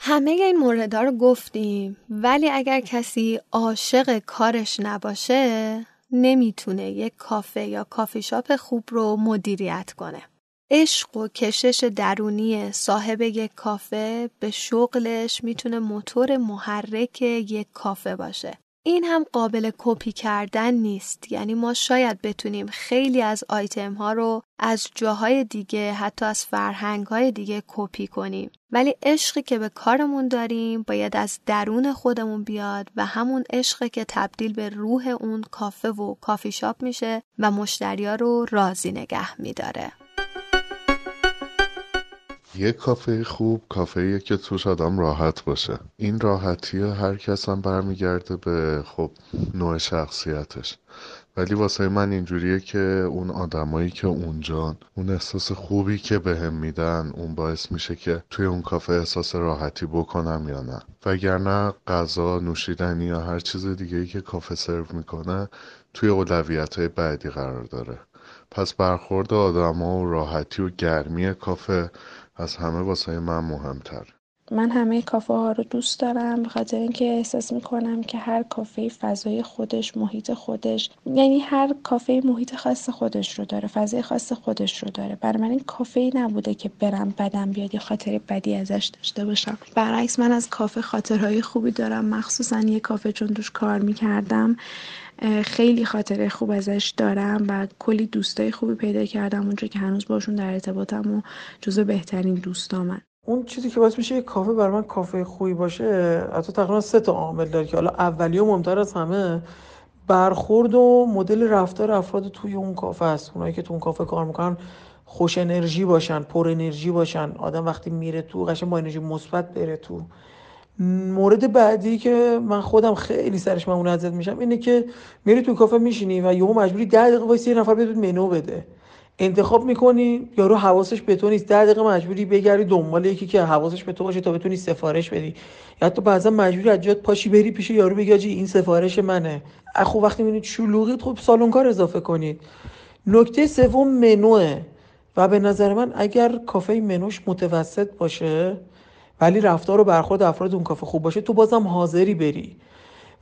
همه این موردها رو گفتیم ولی اگر کسی عاشق کارش نباشه نمی‌تونه یک کافه یا کافی شاپ خوب رو مدیریت کنه. عشق و کشش درونی صاحب یک کافه به شغلش می‌تونه موتور محرک یک کافه باشه. این هم قابل کپی کردن نیست. یعنی ما شاید بتونیم خیلی از آیتم ها رو از جاهای دیگه حتی از فرهنگ های دیگه کپی کنیم. ولی عشقی که به کارمون داریم باید از درون خودمون بیاد و همون عشقی که تبدیل به روح اون کافه و کافی شاپ میشه و مشتریا رو راضی نگه میداره. یه کافه خوب کافه که توش آدم راحت باشه. این راحتی هر کس هم برمیگرده به خب نوع شخصیتش. ولی واسه من اینجوریه که اون آدمایی که اونجان اون احساس خوبی که بهم هم میدن اون باعث میشه که توی اون کافه احساس راحتی بکنم یا نه. وگرنه غذا نوشیدنی یا هر چیز دیگه ای که کافه سرو می‌کنه توی اولویت های بعدی قرار داره. پس برخورد آدما و راحتی و گرمی کافه از همه واسه من مهمتر. من همه کافه ها رو دوست دارم به خاطر اینکه احساس می‌کنم که هر کافه فضای خودش محیط خودش یعنی هر کافه محیط خاص خودش رو داره فضای خاص خودش رو داره. برای من این کافه ای نبوده که برم بدم بیاد یا خاطر بدی ازش داشته باشم. برعکس من از کافه خاطرهای خوبی دارم. مخصوصا یه کافه چون دوش کار می‌کردم خیلی خاطره خوب ازش دارم و کلی دوستای خوبی پیدا کردم اونجا که هنوز باشون در ارتباطم و جزو بهترین دوستامن. اون چیزی که باعث میشه یه کافه برای من کافه خوبی باشه حتی تقریبا سه تا عامل داره که حالا اولی و مهمتر از همه برخورد و مدل رفتار افراد توی اون کافه است. اونایی که تو اون کافه کار می‌کنن خوش انرژی باشن پر انرژی باشن. آدم وقتی میره تو قشنگ با انرژی مثبت بره تو. مورد بعدی که من خودم خیلی سرش من اذیت میشم اینه که میری تو کافه میشینی و یهو مجبوری ده دقیقه وایسی یه نفر بهت منو بده. انتخاب می‌کنی یارو حواسش به تو نیست. ده دقیقه مجبوری بگردی دنبال یکی که حواسش به تو باشه تا بتونی سفارش بدی. یا تو بعضا مجبوری از جات پاشی بری پیش یارو بگی آجی این سفارش منه. خب وقتی می‌بینید شلوغید خب سالن کار اضافه کنید نکته سوم منوه. و به نظر من اگر کافه منوش متوسط باشه ولی رفتار و برخورد افراد اون کافه خوب باشه تو بازم حاضری بری.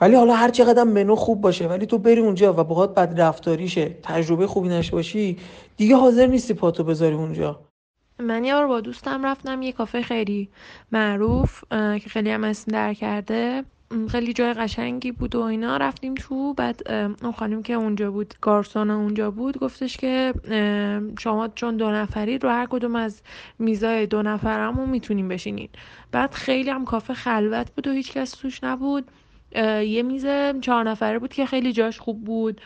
ولی حالا هر چقدر منو خوب باشه ولی تو بری اونجا و باهات بد رفتاریشه تجربه خوبی نشه باشی دیگه حاضر نیستی پاتو بذاری اونجا. من یه بار با دوستم رفتم یه کافه خیلی معروف که خیلی هم اسم در کرده. خیلی جای قشنگی بود و اینا. رفتیم تو بعد اون خانم که اونجا بود گارسون اونجا بود گفتش که شما چون دو نفرید رو هر کدوم از میزای دو نفرمون می‌تونیم بشینین. بعد خیلی هم کافه خلوت بود و هیچ کس توش نبود. یه میز چهار نفره بود که خیلی جاش خوب بود.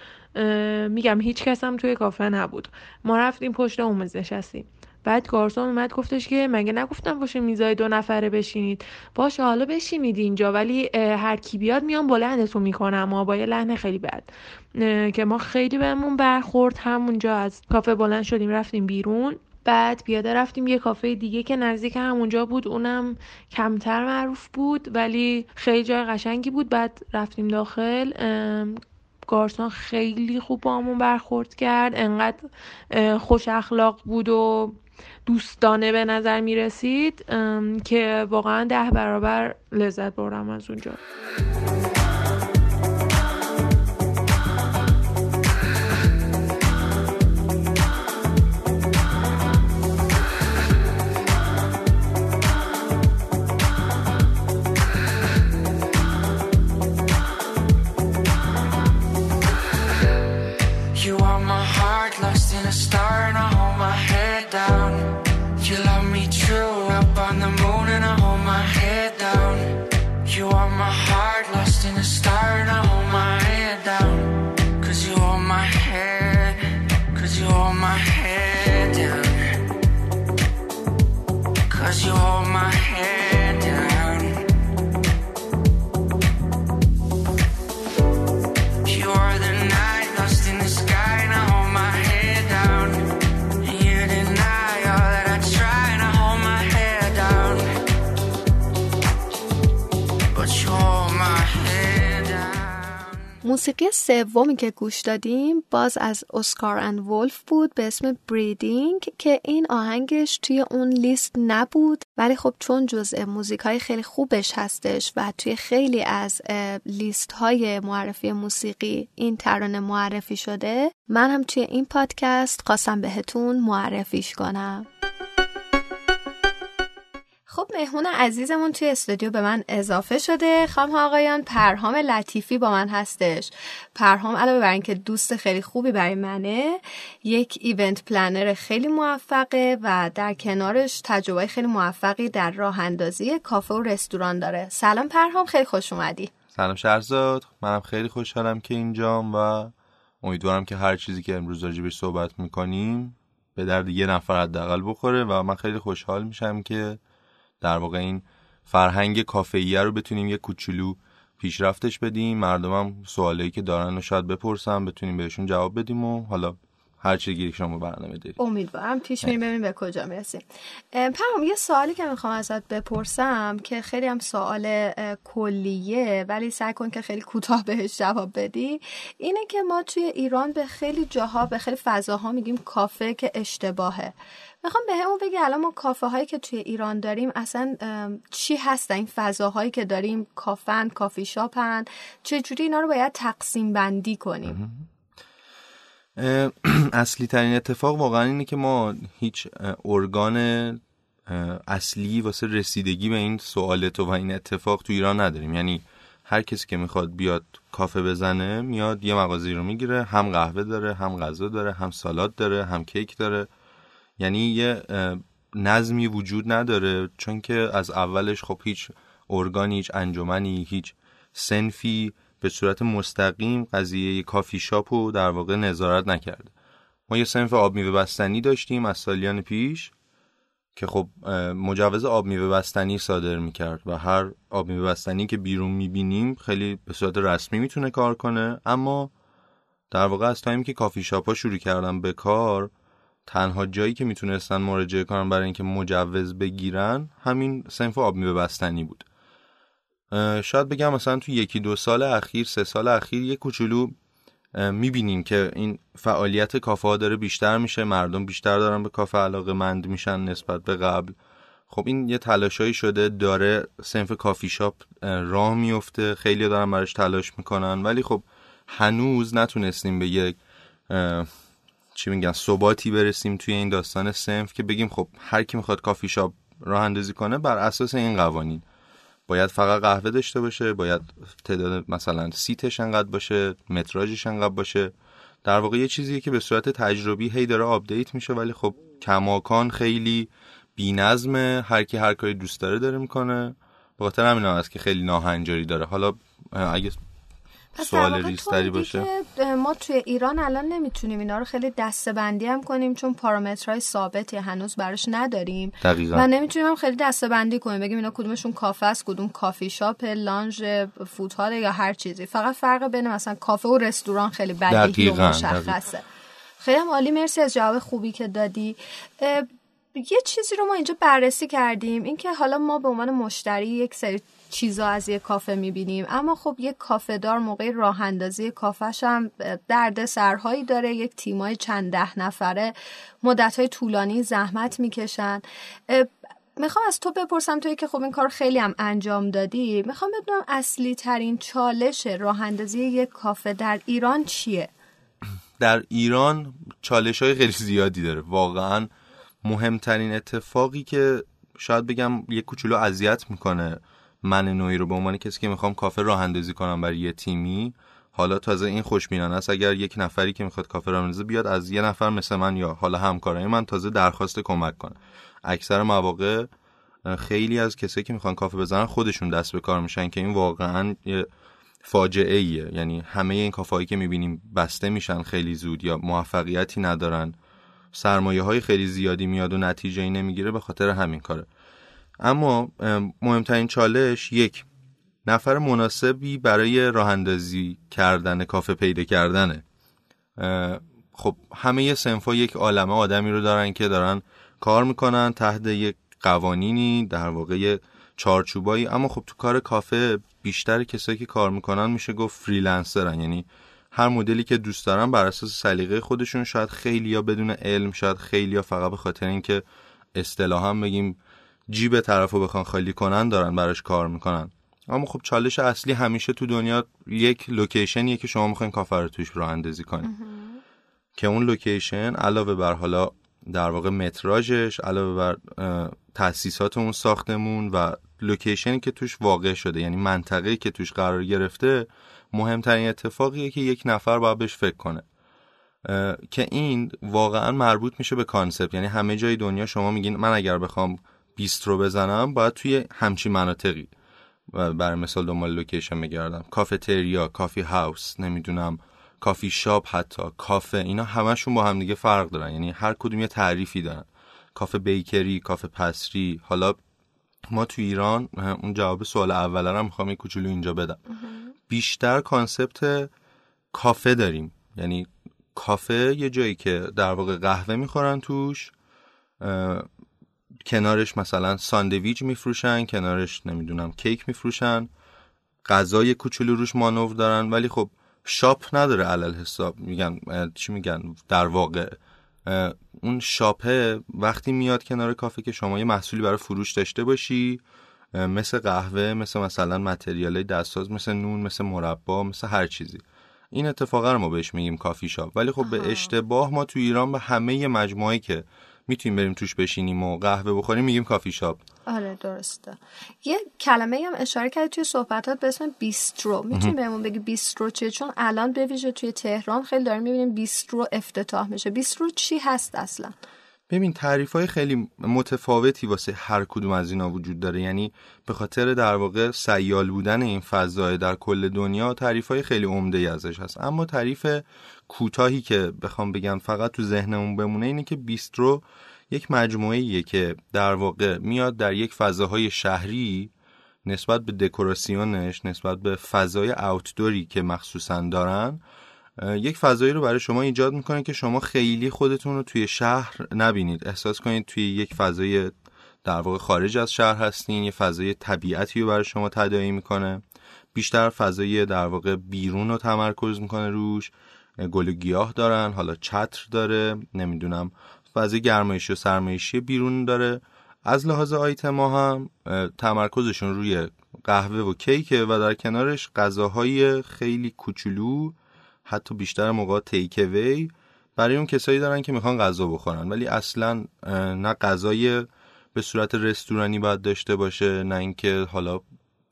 میگم هیچ کس هم توی کافه نبود. ما رفتیم پشت اون میز نشستیم. بعد گارسون اومد گفتش که مگه نگفتم باشه میزای دو نفره بشینید؟ باشه حالا بشینید اینجا ولی هر کی بیاد میام بلندتون می‌کنم ما با یه لحن خیلی بد. که ما خیلی بهمون برخورد همونجا از کافه بلند شدیم رفتیم بیرون. بعد پیاده رفتیم یه کافه دیگه که نزدیک همونجا بود. اونم کمتر معروف بود ولی خیلی جای قشنگی بود. بعد رفتیم داخل. گارسون خیلی خوب با همون برخورد کرد. انقدر خوش اخلاق بود و دوستانه به نظر می رسید که واقعا ده برابر لذت بردم از اونجا. Cause you hold my موسیقی سومی که گوش دادیم باز از اسکار اند ولف بود به اسم بریدینگ که این آهنگش توی اون لیست نبود ولی خب چون جزء موزیک های خیلی خوبش هستش و توی خیلی از لیست های معرفی موسیقی این ترانه معرفی شده من هم توی این پادکست خواستم بهتون معرفیش کنم. خب مهمون عزیزمون توی استودیو به من اضافه شده. خانم آقایان پرهام لطیفی با من هستش. پرهام علاوه بر اینکه دوست خیلی خوبی برای منه یک ایونت پلنر خیلی موفقه و در کنارش تجربه خیلی موفقی در راه اندازی کافه و رستوران داره. سلام پرهام خیلی خوش اومدی. سلام شهرزاد منم خیلی خوشحالم که اینجام و امیدوارم که هر چیزی که امروز راجبش صحبت می‌کنیم به درد یه نفر حداقل بخوره و من خیلی خوشحال میشم که در واقع این فرهنگ کافه‌ایه رو بتونیم یه کوچولو پیشرفتش بدیم. مردمم سوالایی که دارن رو شاید بپرسم بتونیم بهشون جواب بدیم و حالا هر چیزی که شما برنامه دارید. امیدوارم پیش میریم. ببینیم به کجا می‌رسیم. پرام یه سوالی که می‌خوام ازت بپرسم که خیلی هم سوال کلیه ولی سعی کن که خیلی کوتاه بهش جواب بدی. اینه که ما توی ایران به خیلی جاها به خیلی فضاها میگیم کافه که اشتباهه. می‌خوام به همون بگی الان ما کافه هایی که توی ایران داریم اصلا چی هستن؟ این فضاهایی که داریم کافن کافی شاپن چجوری اینا رو باید تقسیم بندی کنیم؟ اصلی ترین اتفاق واقعا اینه که ما هیچ ارگان اصلی واسه رسیدگی به این سوالت و این اتفاق تو ایران نداریم. یعنی هر کسی که می‌خواد بیاد کافه بزنه میاد یه مغازه رو می‌گیره هم قهوه داره هم غذا داره هم سالاد داره هم کیک داره. یعنی یه نظمی وجود نداره چون که از اولش خب هیچ ارگانی هیچ انجمنی هیچ سنفی به صورت مستقیم قضیه کافی شاپ رو در واقع نظارت نکرده. ما یه سنف آب میوه بستنی داشتیم از سالیان پیش که خب مجوز آب میوه بستنی صادر می‌کرد و هر آب میوه بستنی که بیرون می‌بینیم خیلی به صورت رسمی می‌تونه کار کنه. اما در واقع از تایمی که کافی شاپ ها شروع کردن به کار تنها جایی که می‌تونستن مراجعه کنن برای اینکه مجوز بگیرن همین سنف آب میوه بستنی بود. شاید بگم مثلا تو یکی دو سال اخیر سه سال اخیر یه کوچولو می‌بینیم که این فعالیت کافه ها داره بیشتر میشه مردم بیشتر دارن به کافه علاقه مند میشن نسبت به قبل. خب این یه تلاشایی شده داره سنف کافی شاپ راه میفته خیلی دارن براش تلاش می‌کنن ولی خب هنوز نتونستیم به یک چی میگن ثباتی برسیم توی این داستان سنف که بگیم خب هر کی می‌خواد کافی شاپ راه اندازی کنه بر اساس این قوانین. باید فقط قهوه داشته باشه باید تعداد مثلا سیتش انقدر باشه متراژش انقدر باشه. در واقع یه چیزیه که به صورت تجربی هی داره آپدیت میشه ولی خب کماکان خیلی بی‌نظمه هر کی هر کاری دوست داره داره می‌کنه. به خاطر همین است که خیلی ناهنجاری داره. حالا اگه سوال رجیستری باشه؟ ما توی ایران الان نمی‌تونیم اینا رو خیلی دسته بندی هم کنیم چون پارامترهای ثابتی هنوز براش نداریم. دقیقا. و نمی‌تونیم هم خیلی دسته بندی کنیم بگیم اینا کدومشون کافه است کدوم کافی شاپ lounge فوتهال یا هر چیزی. فقط فرق بین مثلا کافه و رستوران خیلی بدیهی و مشخصه. خیلی هم عالی مرسی از جواب خوبی که دادی. یه چیزی رو ما اینجا بررسی کردیم اینکه حالا ما به عنوان مشتری یک سری چیزا از یه کافه می‌بینیم. اما خب یک کافه دار موقع راه اندازی کافش هم درد سرهایی داره. یک تیمای چند ده نفره مدت های طولانی زحمت می‌کشن. می‌خوام از تو بپرسم توی که خب این کار خیلی هم انجام دادی می‌خوام بدونم اصلی ترین چالش راه اندازی یک کافه در ایران چیه؟ در ایران چالش های خیلی زیادی داره. واقعا مهمترین اتفاقی که شاید بگم یه کوچولو اذیت می‌کنه من نوعی رو به عنوان کسی که می‌خوام کافه راه اندازی کنم برای یه تیمی حالا تازه این خوشبینانه است. اگر یک نفری که می‌خواد کافه راه اندازی بیاد از یه نفر مثل من یا حالا همکارای من تازه درخواست کمک کنه. اکثر مواقع خیلی از کسایی که می‌خوان کافه بزنن خودشون دست به کار میشن که این واقعا فاجعه ایه یعنی همه این کافه که می‌بینیم بسته میشن خیلی زود یا موفقیتی ندارن. سرمایه های خیلی زیادی میاد و نتیجه ای نمی‌گیره به خاطر همین کاره. اما مهمترین چالش یک نفر مناسبی برای راه اندازی کردن کافه پیدا کردنه. خب همه صنفا یک عالمه آدمی رو دارن که دارن کار می‌کنن تحت یک قوانینی در واقع چارچوبایی. اما خب تو کار کافه بیشتر کسایی که کار می‌کنن میشه گفت freelancer ن. یعنی هر مدلی که دوست دارن بر اساس سلیقه خودشون شاید خیلی یا بدون علم شاید خیلی یا فقط به خاطر اینکه اصطلاحا بگیم جیب طرف رو بخوان خالی کنن دارن براش کار می‌کنن. اما خب چالش اصلی همیشه تو دنیا یک location یه که شما می‌خواین کافه رو توش راه اندازی کنید که اون location علاوه بر حالا در واقع متراژش علاوه بر تاسیسات اون ساختمون و location ی که توش واقع شده یعنی منطقه‌ای که توش قرار گرفته مهمترین اتفاقیه که یک نفر باید بهش فکر کنه. که این واقعا مربوط میشه به concept. یعنی همه جای دنیا شما میگین من اگر بخوام bistro بزنم باید توی همچی مناطقی. برای مثال دنبال location میگردم. کافتریا coffee house نمی‌دونم کافی شاپ حتی کافه اینا همشون با هم دیگه فرق دارن. یعنی هر کدوم یه تعریفی دارن. کافه bakery کافه pastry. حالا ما تو ایران اون جواب سوال اول رو می‌خوام یه کوچولو اینجا بدم. بیشتر concept کافه داریم. یعنی کافه یه جایی که در واقع قهوه می‌خورن توش کنارش مثلا ساندویچ میفروشن کنارش نمی‌دونم کیک میفروشن. غذای کوچولو روش مانور دارن ولی خب شاپ نداره علل حساب. میگن چی میگن؟ در واقع اون شاپه وقتی میاد کنار کافه که شما یه محصولی برای فروش داشته باشی مثل قهوه مثل مثلا متریال دستساز مثل نون مثل مربا مثل هر چیزی. این اتفاقا رو ما بهش میگیم کافی شاپ. ولی خب به اشتباه ما تو ایران به همه مجموعه که می‌تونیم بریم توش بشینیم و قهوه بخوریم میگیم کافی شاپ آره درسته. یه کلمه هم اشاره کردی توی صحبتات به اسم بیسترو. می‌تونی بهمون بگی بیسترو چیه؟ چون الان به ویژه توی تهران خیلی داریم می‌بینیم بیسترو افتتاح میشه. بیسترو چی هست اصلا؟ ببین تعریف های خیلی متفاوتی واسه هر کدوم از اینا وجود داره. یعنی به خاطر در واقع سیال بودن این فضای در کل دنیا تعریف های خیلی عمده ای ازش هست. اما تعریف کوتاهی که بخوام بگم فقط تو ذهنمون بمونه اینه که بیسترو یک مجموعه ایه که در واقع میاد در یک فضاهای شهری نسبت به دکوراسیونش نسبت به فضای اوتدوری که مخصوصا دارن یک فضایی رو برای شما ایجاد می‌کنه که شما خیلی خودتون رو توی شهر نبینید. احساس کنید توی یک فضای در واقع خارج از شهر هستین یه فضای طبیعتی رو برای شما تداعی می‌کنه. بیشتر فضای در واقع بیرون رو تمرکز می‌کنه روش. گل و گیاه دارن حالا چتر داره نمی‌دونم فضای گرمایشی و سرمایشی بیرون داره. از لحاظ آیتما هم تمرکزشون روی قهوه و کیکه و در کنارش غذاهای خیلی کوچولو حتی بیشتر موقع تیک وی برای اون کسایی دارن که می‌خوان غذا بخورن. ولی اصلا نه غذای به صورت رستورانی باید داشته باشه نه اینکه حالا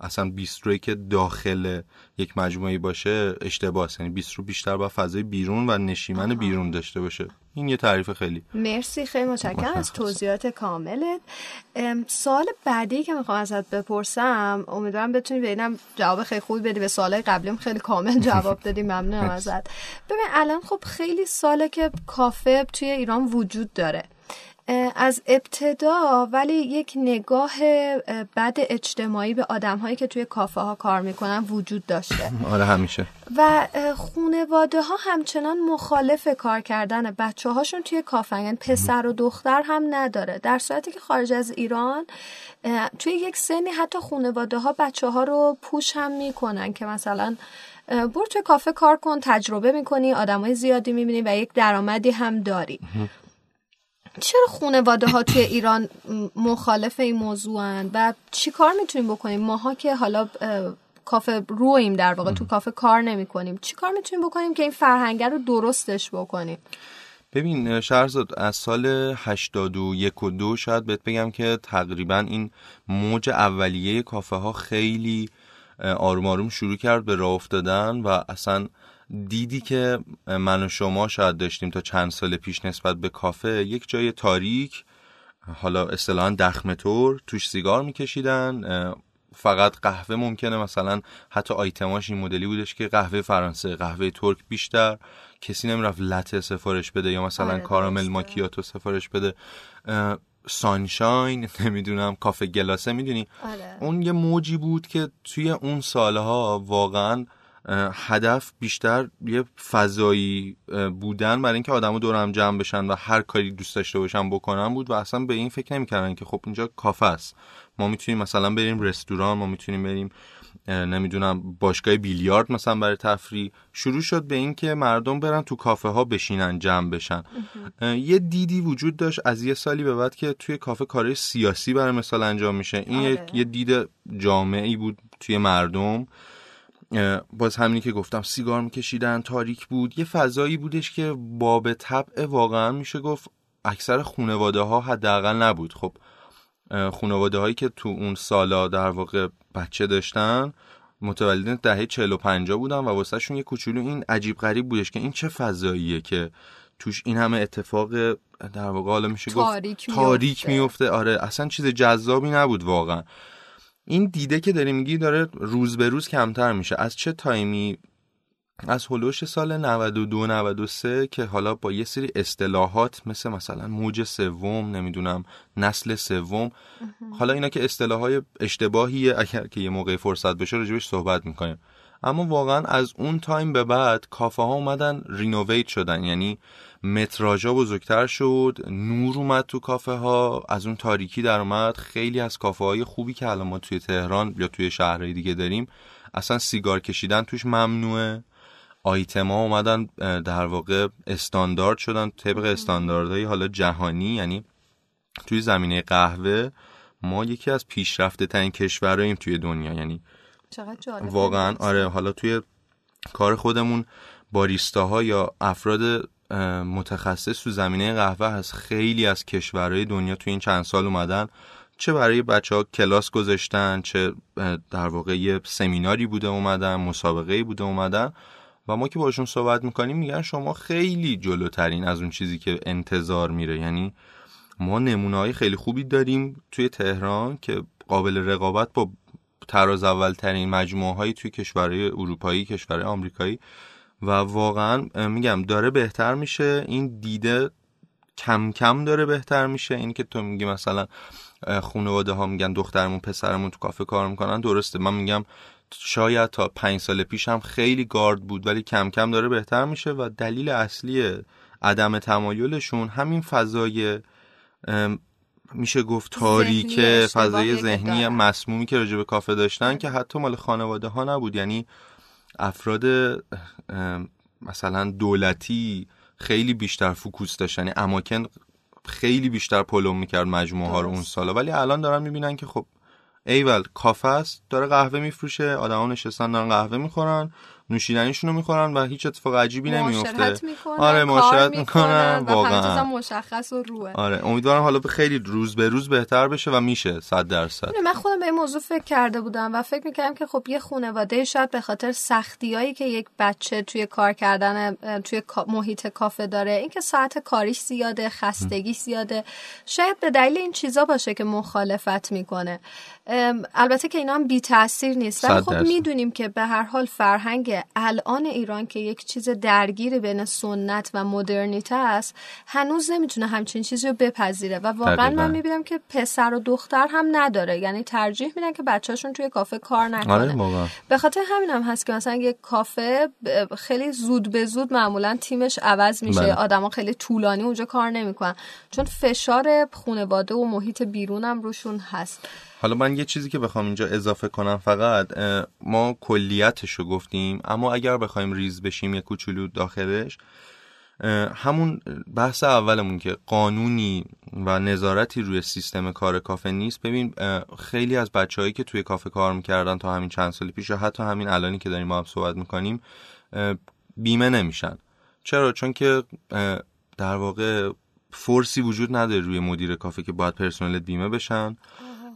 اصلا بیستروی که داخل یک مجموعه باشه اشتباه یعنی بیسترو بیشتر با فضای بیرون و نشیمن بیرون داشته باشه. این یه تعریف خیلی مرسی خیلی متشکرم از توضیحات کاملت. سوال بعدی که می‌خوام ازت بپرسم امیدوارم بتونی ببینم جواب خیلی خوبی بدی. به سوالای قبلیم خیلی کامل جواب دادی ممنونم ازت. ببین الان خب خیلی ساله که کافه توی ایران وجود داره. از ابتدا ولی یک نگاه بد اجتماعی به آدم هایی که توی کافه ها کار می‌کنن وجود داشته. آره همیشه. و خونواده ها همچنان مخالف کار کردن بچه هاشون توی کافه یعنی پسر و دختر هم نداره. در صورتی که خارج از ایران توی یک سنی حتی خونواده ها بچه ها رو پوش هم می‌کنن که مثلا برو توی کافه کار کن تجربه می‌کنی آدمای زیادی می‌بینی و یک درآمدی هم داری. چرا خونواده ها توی ایران مخالف این موضوع و چی کار می‌تونیم بکنیم؟ ماها که حالا کافه رویم در واقع تو کافه کار نمی کنیم چی کار می‌تونیم بکنیم که این فرهنگه رو درستش بکنیم؟ ببین شهرزاد از سال 81 و دو شاید بهت بگم که تقریبا این موج اولیه کافه ها خیلی آروم آروم شروع کرد به راه افتادن و اصلا دیدی که من و شما شاید داشتیم تا چند سال پیش نسبت به کافه یک جای تاریک حالا اصطلاحا دخمه طور توش سیگار میکشیدن فقط قهوه ممکنه مثلا حتی آیتماش این مدلی بودش که قهوه فرانسه قهوه ترک بیشتر کسی نمی‌رفت لته سفارش بده یا مثلا آره کارامل ماکیاتو سفارش بده. سانشاین نمی‌دونم کافه گلاسه می‌دونی؟ آره. اون یه موجی بود که توی اون سالها واقعا هدف بیشتر یه فضایی بودن برای اینکه آدمو دور هم جمع بشن و هر کاری دوست داشته باشن بکنن بود و اصلا به این فکر نمی‌کردن که خب اینجا کافه است. ما می‌تونیم مثلا بریم رستوران ما می‌تونیم بریم نمی‌دونم باشگاه بیلیارد مثلا برای تفریح. شروع شد به اینکه مردم برن تو کافه ها بشینن جمع بشن. یه دیدی وجود داشت از یه سالی به بعد که توی کافه کارهای سیاسی برای مثال انجام میشه. این آره. یه دید جامعی بود توی مردم. باز همینی که گفتم سیگار میکشیدن تاریک بود. یه فضایی بودش که باب طبع واقعا میشه گفت اکثر خونواده ها حداقل نبود. خب خونواده هایی که تو اون سالا در واقع بچه داشتن متولدین دهه 40 و 50 بودن و واسهشون یه کوچولو این عجیب غریب بودش که این چه فضاییه که توش این همه اتفاق در واقع حالا میشه گفت تاریک, تاریک میفته آره اصلا چیز جذابی نبود واقعا. این دیده که داری میگی داره روز به روز کمتر میشه. از چه تایمی؟ از هلوش سال 92 93 که حالا با یه سری اصطلاحات مثل مثلا موج سوم نمی‌دونم نسل سوم. حالا اینا که اصطلاحهای اشتباهیه اگر که یه موقع فرصت بشه راجبش صحبت می‌کنیم. اما واقعا از اون تایم به بعد کافه ها اومدن renovate شدن. یعنی متراژا بزرگتر شد نور اومد تو کافه ها از اون تاریکی در اومد. خیلی از کافه های خوبی که الان ما توی تهران یا توی شهرهای دیگه داریم اصلا سیگار کشیدن توش ممنوعه. آیتما اومدن در واقع استاندارد شدن طبق استانداردهای حالا جهانی یعنی توی زمینه قهوه ما یکی از پیشرفته ترین کشورهاییم توی دنیا. یعنی واقعا آره حالا توی کار خودمون باریستاها یا افراد متخصص تو زمینه قهوه هست. خیلی از کشورهای دنیا تو این چند سال اومدن. چه برای بچه ها کلاس گذاشتن چه در واقع یه سمیناری بوده اومدن مسابقه بوده اومدن. و ما که باشون صحبت می‌کنیم میگن شما خیلی جلوترین از اون چیزی که انتظار میره. یعنی ما نمونه های خیلی خوبی داریم توی تهران که قابل رقابت با تراز اول ترین مجموعه هایی توی کشورهای اروپایی کشورهای آمریکایی. و واقعا میگم داره بهتر میشه. این دیده کم کم داره بهتر میشه. این که تو میگی مثلا خانواده ها میگن دخترمون پسرمون تو کافه کار می‌کنن. درسته. من میگم شاید تا پنج سال پیش هم خیلی گارد بود ولی کم کم داره بهتر میشه و دلیل اصلی عدم تمایلشون همین فضای میشه گفت تاریک فضای ذهنی مسمومی که راجع به کافه داشتن که حتی مال خانواده ها نبود. یعنی افراد مثلا دولتی خیلی بیشتر focus داشتن یعنی اماکن خیلی بیشتر پلمب می‌کرد مجموعه ها رو اون سالا. ولی الان دارن می‌بینن که خب ایول کافه است داره قهوه میفروشه آدما نشستن دارن قهوه می‌خورن. نوشیدنیشون رو می‌خورن و هیچ اتفاق عجیبی نمیفته آره معاشرت می‌کنن واقعا. مشخص و روه. آره امیدوارم حالا به خیلی روز به روز بهتر بشه و میشه 100 درصد. من خودم به این موضوع فکر کرده بودم و فکر می‌کردم که خب یه خانواده شاید به خاطر سختیایی که یک بچه توی کار کردن توی محیط کافه داره اینکه ساعت کاریش زیاده خستگی زیاده شاید به دلیل این چیزا باشه که مخالفت می‌کنه. البته که اینا هم بی تاثیر نیست. ولی خب می‌دونیم که به هر حال فرهنگ الان ایران که یک چیز درگیر بین سنت و مدرنیته است هنوز نمی‌تونه همچین چیزی رو بپذیره و واقعا من می‌بینم که پسر و دختر هم نداره. یعنی ترجیح میدن که بچهشون توی کافه کار نکنه. آره به خاطر همین هم هست که مثلا یک کافه خیلی زود به زود معمولا تیمش عوض میشه. بله. آدما خیلی طولانی اونجا کار نمی‌کنن. چون فشار خانواده و محیط بیرونم روشون هست. حالا من یه چیزی که بخوام اینجا اضافه کنم فقط ما کلیتش رو گفتیم اما اگر بخوایم ریز بشیم یه کوچولو داخلش همون بحث اولمون که قانونی و نظارتی روی سیستم کار کافه نیست. ببین خیلی از بچههایی که توی کافه کار می‌کردن تا همین چند سال پیش و حتی همین الانی که داریم ما هم صحبت می‌کنیم بیمه نمیشن. چرا؟ چون که در واقع فورسی وجود نداره روی مدیر کافه که باید پرسنل بیمه بشن.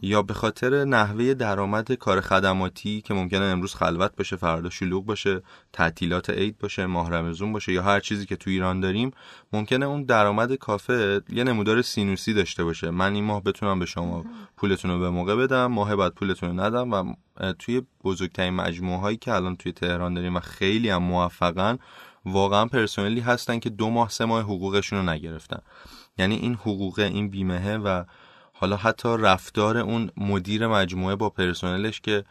یا به خاطر نحوه درآمد کار خدماتی که ممکنه امروز خلوت باشه فردا شلوغ باشه تعطیلات عید باشه ماه رمضون باشه یا هر چیزی که تو ایران داریم ممکنه اون درآمد کافه یه نمودار سینوسی داشته باشه. من این ماه بتونم به شما پولتون رو به موقع بدم ماه بعد پولتون رو ندم و توی بزرگترین مجموعه هایی که الان توی تهران داریم و خیلی هم موفقن واقعا پرسنلی هستن که دو ماه سه ماه حقوقشون رو نگرفتن. یعنی این حقوق این بیمه و حالا حتی رفتار اون مدیر مجموعه با پرسنلش که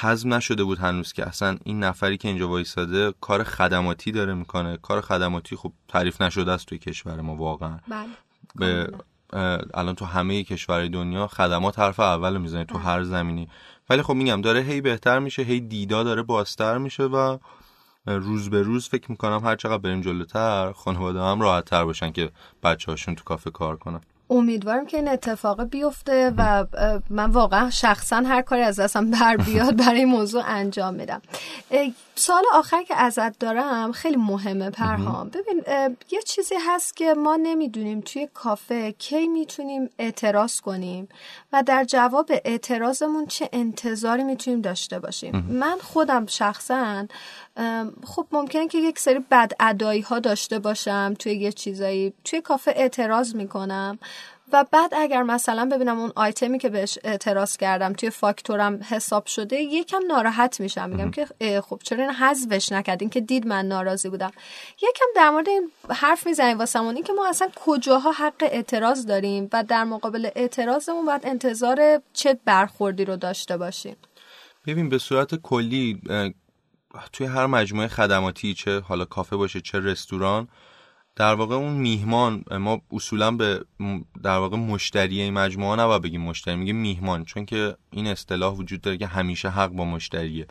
حزم نشده بود هنوز که اصلا این نفری که اینجا وایساده کار خدماتی داره می‌کنه. کار خدماتی خب تعریف نشده است توی کشور ما واقعا. بله. به الان تو همه کشورهای دنیا خدمات حرف اول می‌زنه تو بله. هر زمینی ولی خب میگم داره هی بهتر میشه هی دیدا داره بازتر میشه و روز به روز فکر می‌کنم هر چقدر بریم جلوتر خانواده هم راحت تر باشن که بچه هاشون تو کافه کار کنن. امیدوارم که این اتفاق بیفته و من واقعا شخصا هر کاری از دستم بر بیاد برای این موضوع انجام میدم. سال آخر که ازت دارم خیلی مهمه پرهام. ببین یه چیزی هست که ما نمی‌دونیم توی کافه کی می‌تونیم اعتراض کنیم و در جواب اعتراضمون چه انتظاری می‌تونیم داشته باشیم. من خودم شخصا خب ممکن که یک سری بد ادایی ها داشته باشم توی یه چیزایی توی کافه اعتراض می‌کنم. و بعد اگر مثلا ببینم اون آیتمی که بهش اعتراض کردم توی فاکتورم حساب شده یکم ناراحت میشم. میگم که خب چرا این حذفش نکردین که دید من ناراضی بودم؟ یکم در مورد این حرف می‌زنیم واسمون که ما اصلا کجاها حق اعتراض داریم و در مقابل اعتراضمون باید انتظار چه برخوردی رو داشته باشیم؟ ببین به صورت کلی توی هر مجموعه خدماتی چه حالا کافه باشه چه رستوران در واقع اون میهمان ما اصولا به در واقع مشتری این مجموعه نباید بگیم مشتری میگه میهمان چون که این اصطلاح وجود داره که همیشه حق با مشتریه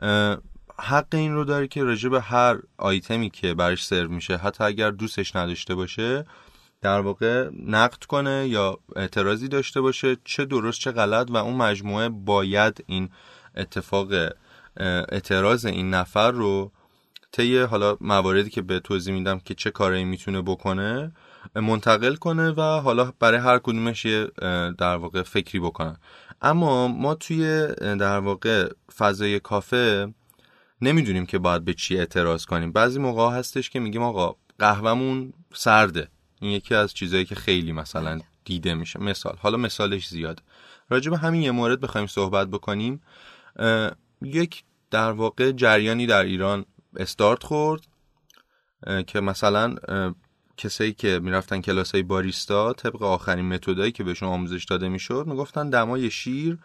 بله. حق این رو داره که راجع به هر آیتمی که برش سرو میشه حتی اگر دوستش نداشته باشه در واقع نقد کنه یا اعتراضی داشته باشه چه درست چه غلط و اون مجموعه باید این اتفاق اعتراض این نفر رو طی حالا مواردی که به توضیح میدم که چه کاری می‌تونه بکنه منتقل کنه و حالا برای هر کدومش یه در واقع فکری بکنن. اما ما توی در واقع فضای کافه نمی‌دونیم که باید به چی اعتراض کنیم. بعضی موقع هستش که میگیم آقا قهوهمون سرده. این یکی از چیزهایی که خیلی مثلا دیده میشه. مثال. حالا مثالش زیاد. راجع به همین یه مورد بخوایم صحبت بکنیم. یک در واقع جریانی در ایران استارت خورد که مثلا کسایی که می‌رفتن کلاس های باریستا طبق آخرین متدایی که بهشون آموزش داده می‌شد می‌گفتن دمای شیر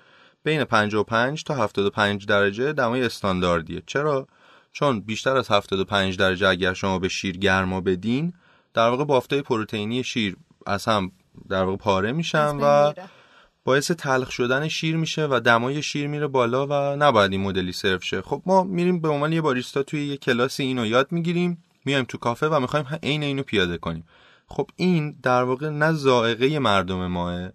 بین 55 تا 75 درجه دمای استانداردیه. چرا؟ چون بیشتر از 75 درجه اگر شما به شیر گرما بدین در واقع بافتای پروتئینی شیر از هم در واقع پاره میشن و باعث تلخ شدن شیر میشه و دمای شیر میره بالا و نباید این مدلی سرو شه. خب ما میریم به عنوان یه باریستا توی یه کلاسی اینو یاد می‌گیریم میایم تو کافه و می‌خوایم عین اینو پیاده کنیم. خب این در واقع نه زائقه مردم ماه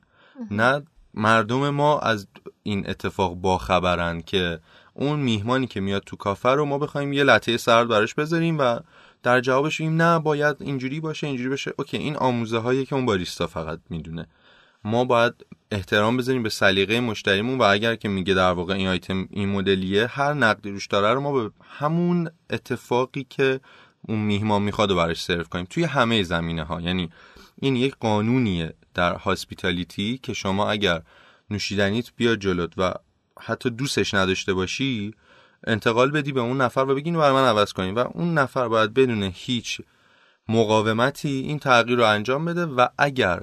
نه مردم ما از این اتفاق باخبرن که اون میهمانی که میاد تو کافه رو ما بخوایم یه لطه سرد براش بذاریم و در جوابش این نه باید اینجوری باشه اینجوری باشه اوکی این آموزه هایی که اون باریستا فقط می‌دونه. ما باید احترام بذاریم به سلیقه مشتریمون و اگر که میگه در واقع این آیتم این مدلیه هر نقدی روش داره رو ما به همون اتفاقی که اون میهمان می‌خواد و براش سرو کنیم. توی همه زمینه ها یعنی این یک قانونیه در هاسپیتالیتی که شما اگر نوشیدنیت بیا جلوت و حتی دوستش نداشته باشی انتقال بدی به اون نفر و بگین برای من عوض کنیم و اون نفر باید بدون هیچ مقاومتی این تغییر رو انجام بده و اگر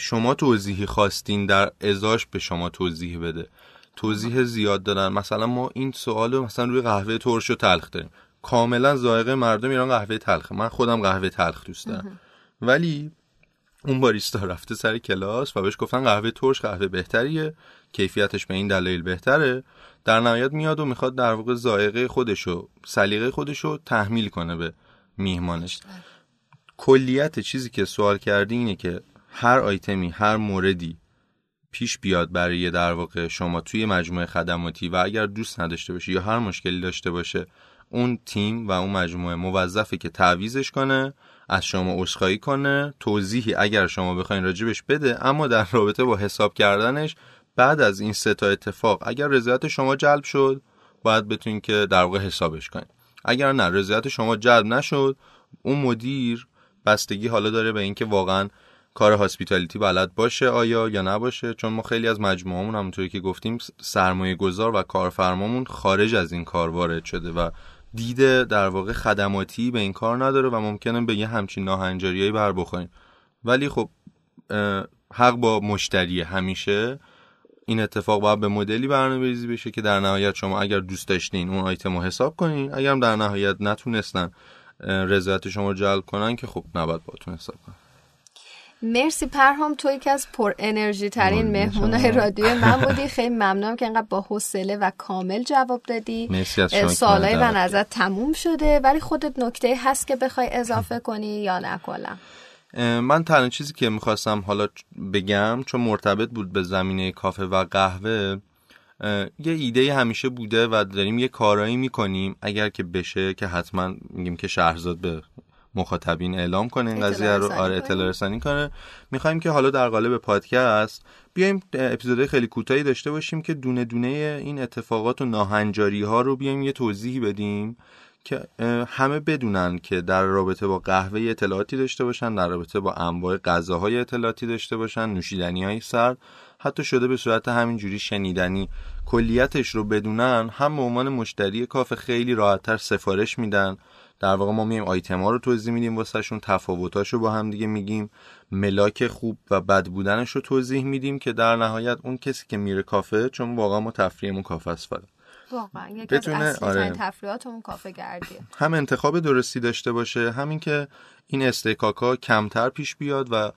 شما توضیحی خواستین در ازاش به شما توضیح بده. توضیح زیاد دادن. مثلا ما این سوال رو مثلا روی قهوه ترش و تلخ داریم. کاملا ذائقه مردم ایران قهوه تلخه. من خودم قهوه تلخ دوست دارم. ولی اون باریستا رفته سر کلاس و بهش گفتن قهوه ترش قهوه بهتریه. کیفیتش به این دلایل بهتره. در نهایت میاد و می‌خواد در واقع ذائقه خودشو سلیقه خودشو تحمیل کنه به میهمانش. کلیت چیزی که سوال کردی اینه که هر آیتمی هر موردی پیش بیاد برای در واقع شما توی مجموعه خدماتی و اگر دوست نداشته باشه یا هر مشکلی داشته باشه اون تیم و اون مجموعه موظفه که تعویزش کنه از شما عذرخواهی کنه توضیحی اگر شما بخواین راجبش بده اما در رابطه با حساب کردنش بعد از این سه تا اتفاق اگر رضایت شما جلب شد باید بتونین که در واقع حسابش کنید اگر نه رضایت شما جلب نشد اون مدیر بستگی حالا داره به اینکه واقعا کار هاسپیتالیتی بلد باشه آیا یا نباشه؟ چون ما خیلی از مجموعهمون همونطوری که گفتیم سرمایه گذار و کارفرمامون خارج از این کار وارد شده و دیده در واقع خدماتی به این کار نداره و ممکنه به یه همچین ناهنجاریایی بر بخوریم. ولی خب حق با مشتری همیشه. این اتفاق باید به مدلی برنامه ریزی بشه که در نهایت شما اگر دوست داشتین اون آیتم رو حساب کنین. اگر در نهایت نتونستن رضایت شما جلب کنن که خب نباید باتون حساب کنن. مرسی پرهام تو یکی از پر انرژی ترین مهمونای رادیو من بودی. خیلی ممنونم که انقدر با حوصله و کامل جواب دادی. مرسی از سوالای من ازت تموم شده ولی خودت نکته هست که بخوای اضافه کنی یا نه کلا؟ من تنها چیزی که می‌خواستم حالا بگم چون مرتبط بود به زمینه کافه و قهوه یه ایده همیشه بوده و داریم یه کارایی می‌کنیم. اگر که بشه که حتما میگیم که شهرزاد به مخاطبین اعلام کنه این قضیه رو. آره اطلاع رسانی کنه. می‌خوایم که حالا در قالب پادکست بیایم اپیزودهای خیلی کوتاهی داشته باشیم که دونه دونه این اتفاقات و ناهنجاری ها رو بیایم یه توضیحی بدیم که همه بدونن که در رابطه با قهوه اطلاعاتی داشته باشن در رابطه با انواع غذاهای اطلاعاتی داشته باشن نوشیدنی های سرد. حتی شده به صورت همینجوری شنیدنی کلیتش رو بدونن هم به عنوان مشتری کافه خیلی راحتتر سفارش میدن. در واقع ما میایم آیتم ها رو توضیح میدیم واسهشون تفاوتاش رو با هم دیگه میگیم ملاک خوب و بد بودنش رو توضیح میدیم که در نهایت اون کسی که میره کافه چون واقعا ما تفریحمون کافه است فقط. واقعا یکی از اصلی تفریحاتمون کافه گردیه. هم انتخاب درستی داشته باشه همین که این استکاکا کمتر پیش بیاد و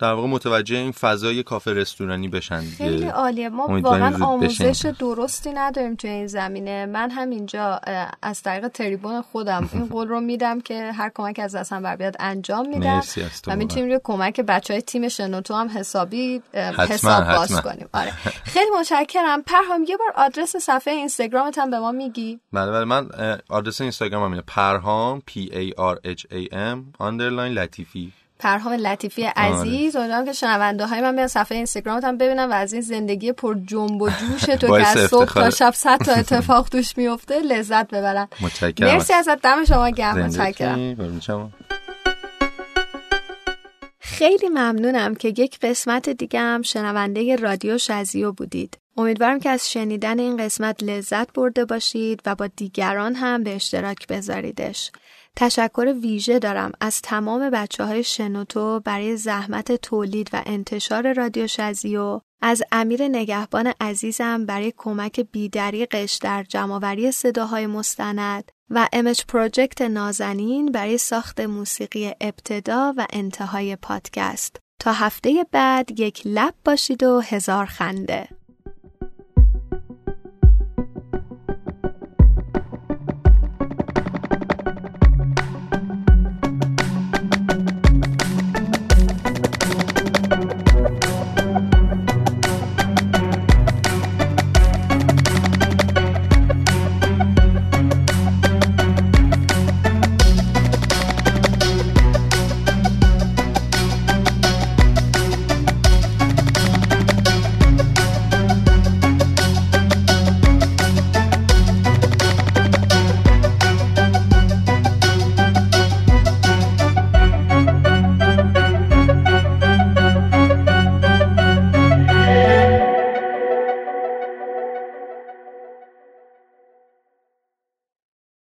در واقع متوجه این فضای کافه رستورانی بشن خیلی عالیه. ما واقعا آموزش درستی نداریم توی این زمینه. من همینجا از طریق تریبون خودم این قول رو میدم که هر کمک از دستم بر بیاد انجام میدم. و می‌تونیم روی کمک بچه های تیم شنوتو هم حسابی حساب باز کنیم. آره. خیلی متشکرم. پرهام یه بار آدرس صفحه اینستاگرامت هم به ما میگی؟ بله بله. من آدرس اینستاگرامم اینه. پرهام P A R H A M underline لطیفی. پرهام لطیفی عزیز امیدوارم که شنونده های من بیان صفحه اینستاگرامت هم ببینم و از این زندگی پر جنب و جوش تو که از صبح تا شب صد تا اتفاق توش میفته لذت ببرن. متشکرم. مرسی ازت دم شما گرم. متشکرم. خیلی ممنونم که یک قسمت دیگه هم شنونده رادیو شزیو بودید. امیدوارم که از شنیدن این قسمت لذت برده باشید و با دیگران هم به اشتراک بذاریدش. تشکر ویژه دارم از تمام بچه های شنوتو برای زحمت تولید و انتشار رادیو شزیو از امیر نگهبان عزیزم برای کمک بیدریقش در جمعآوری صداهای مستند و امج پروژکت نازنین برای ساخت موسیقی ابتدا و انتهای پادکست. تا هفته بعد یک لب باشید و هزار خنده.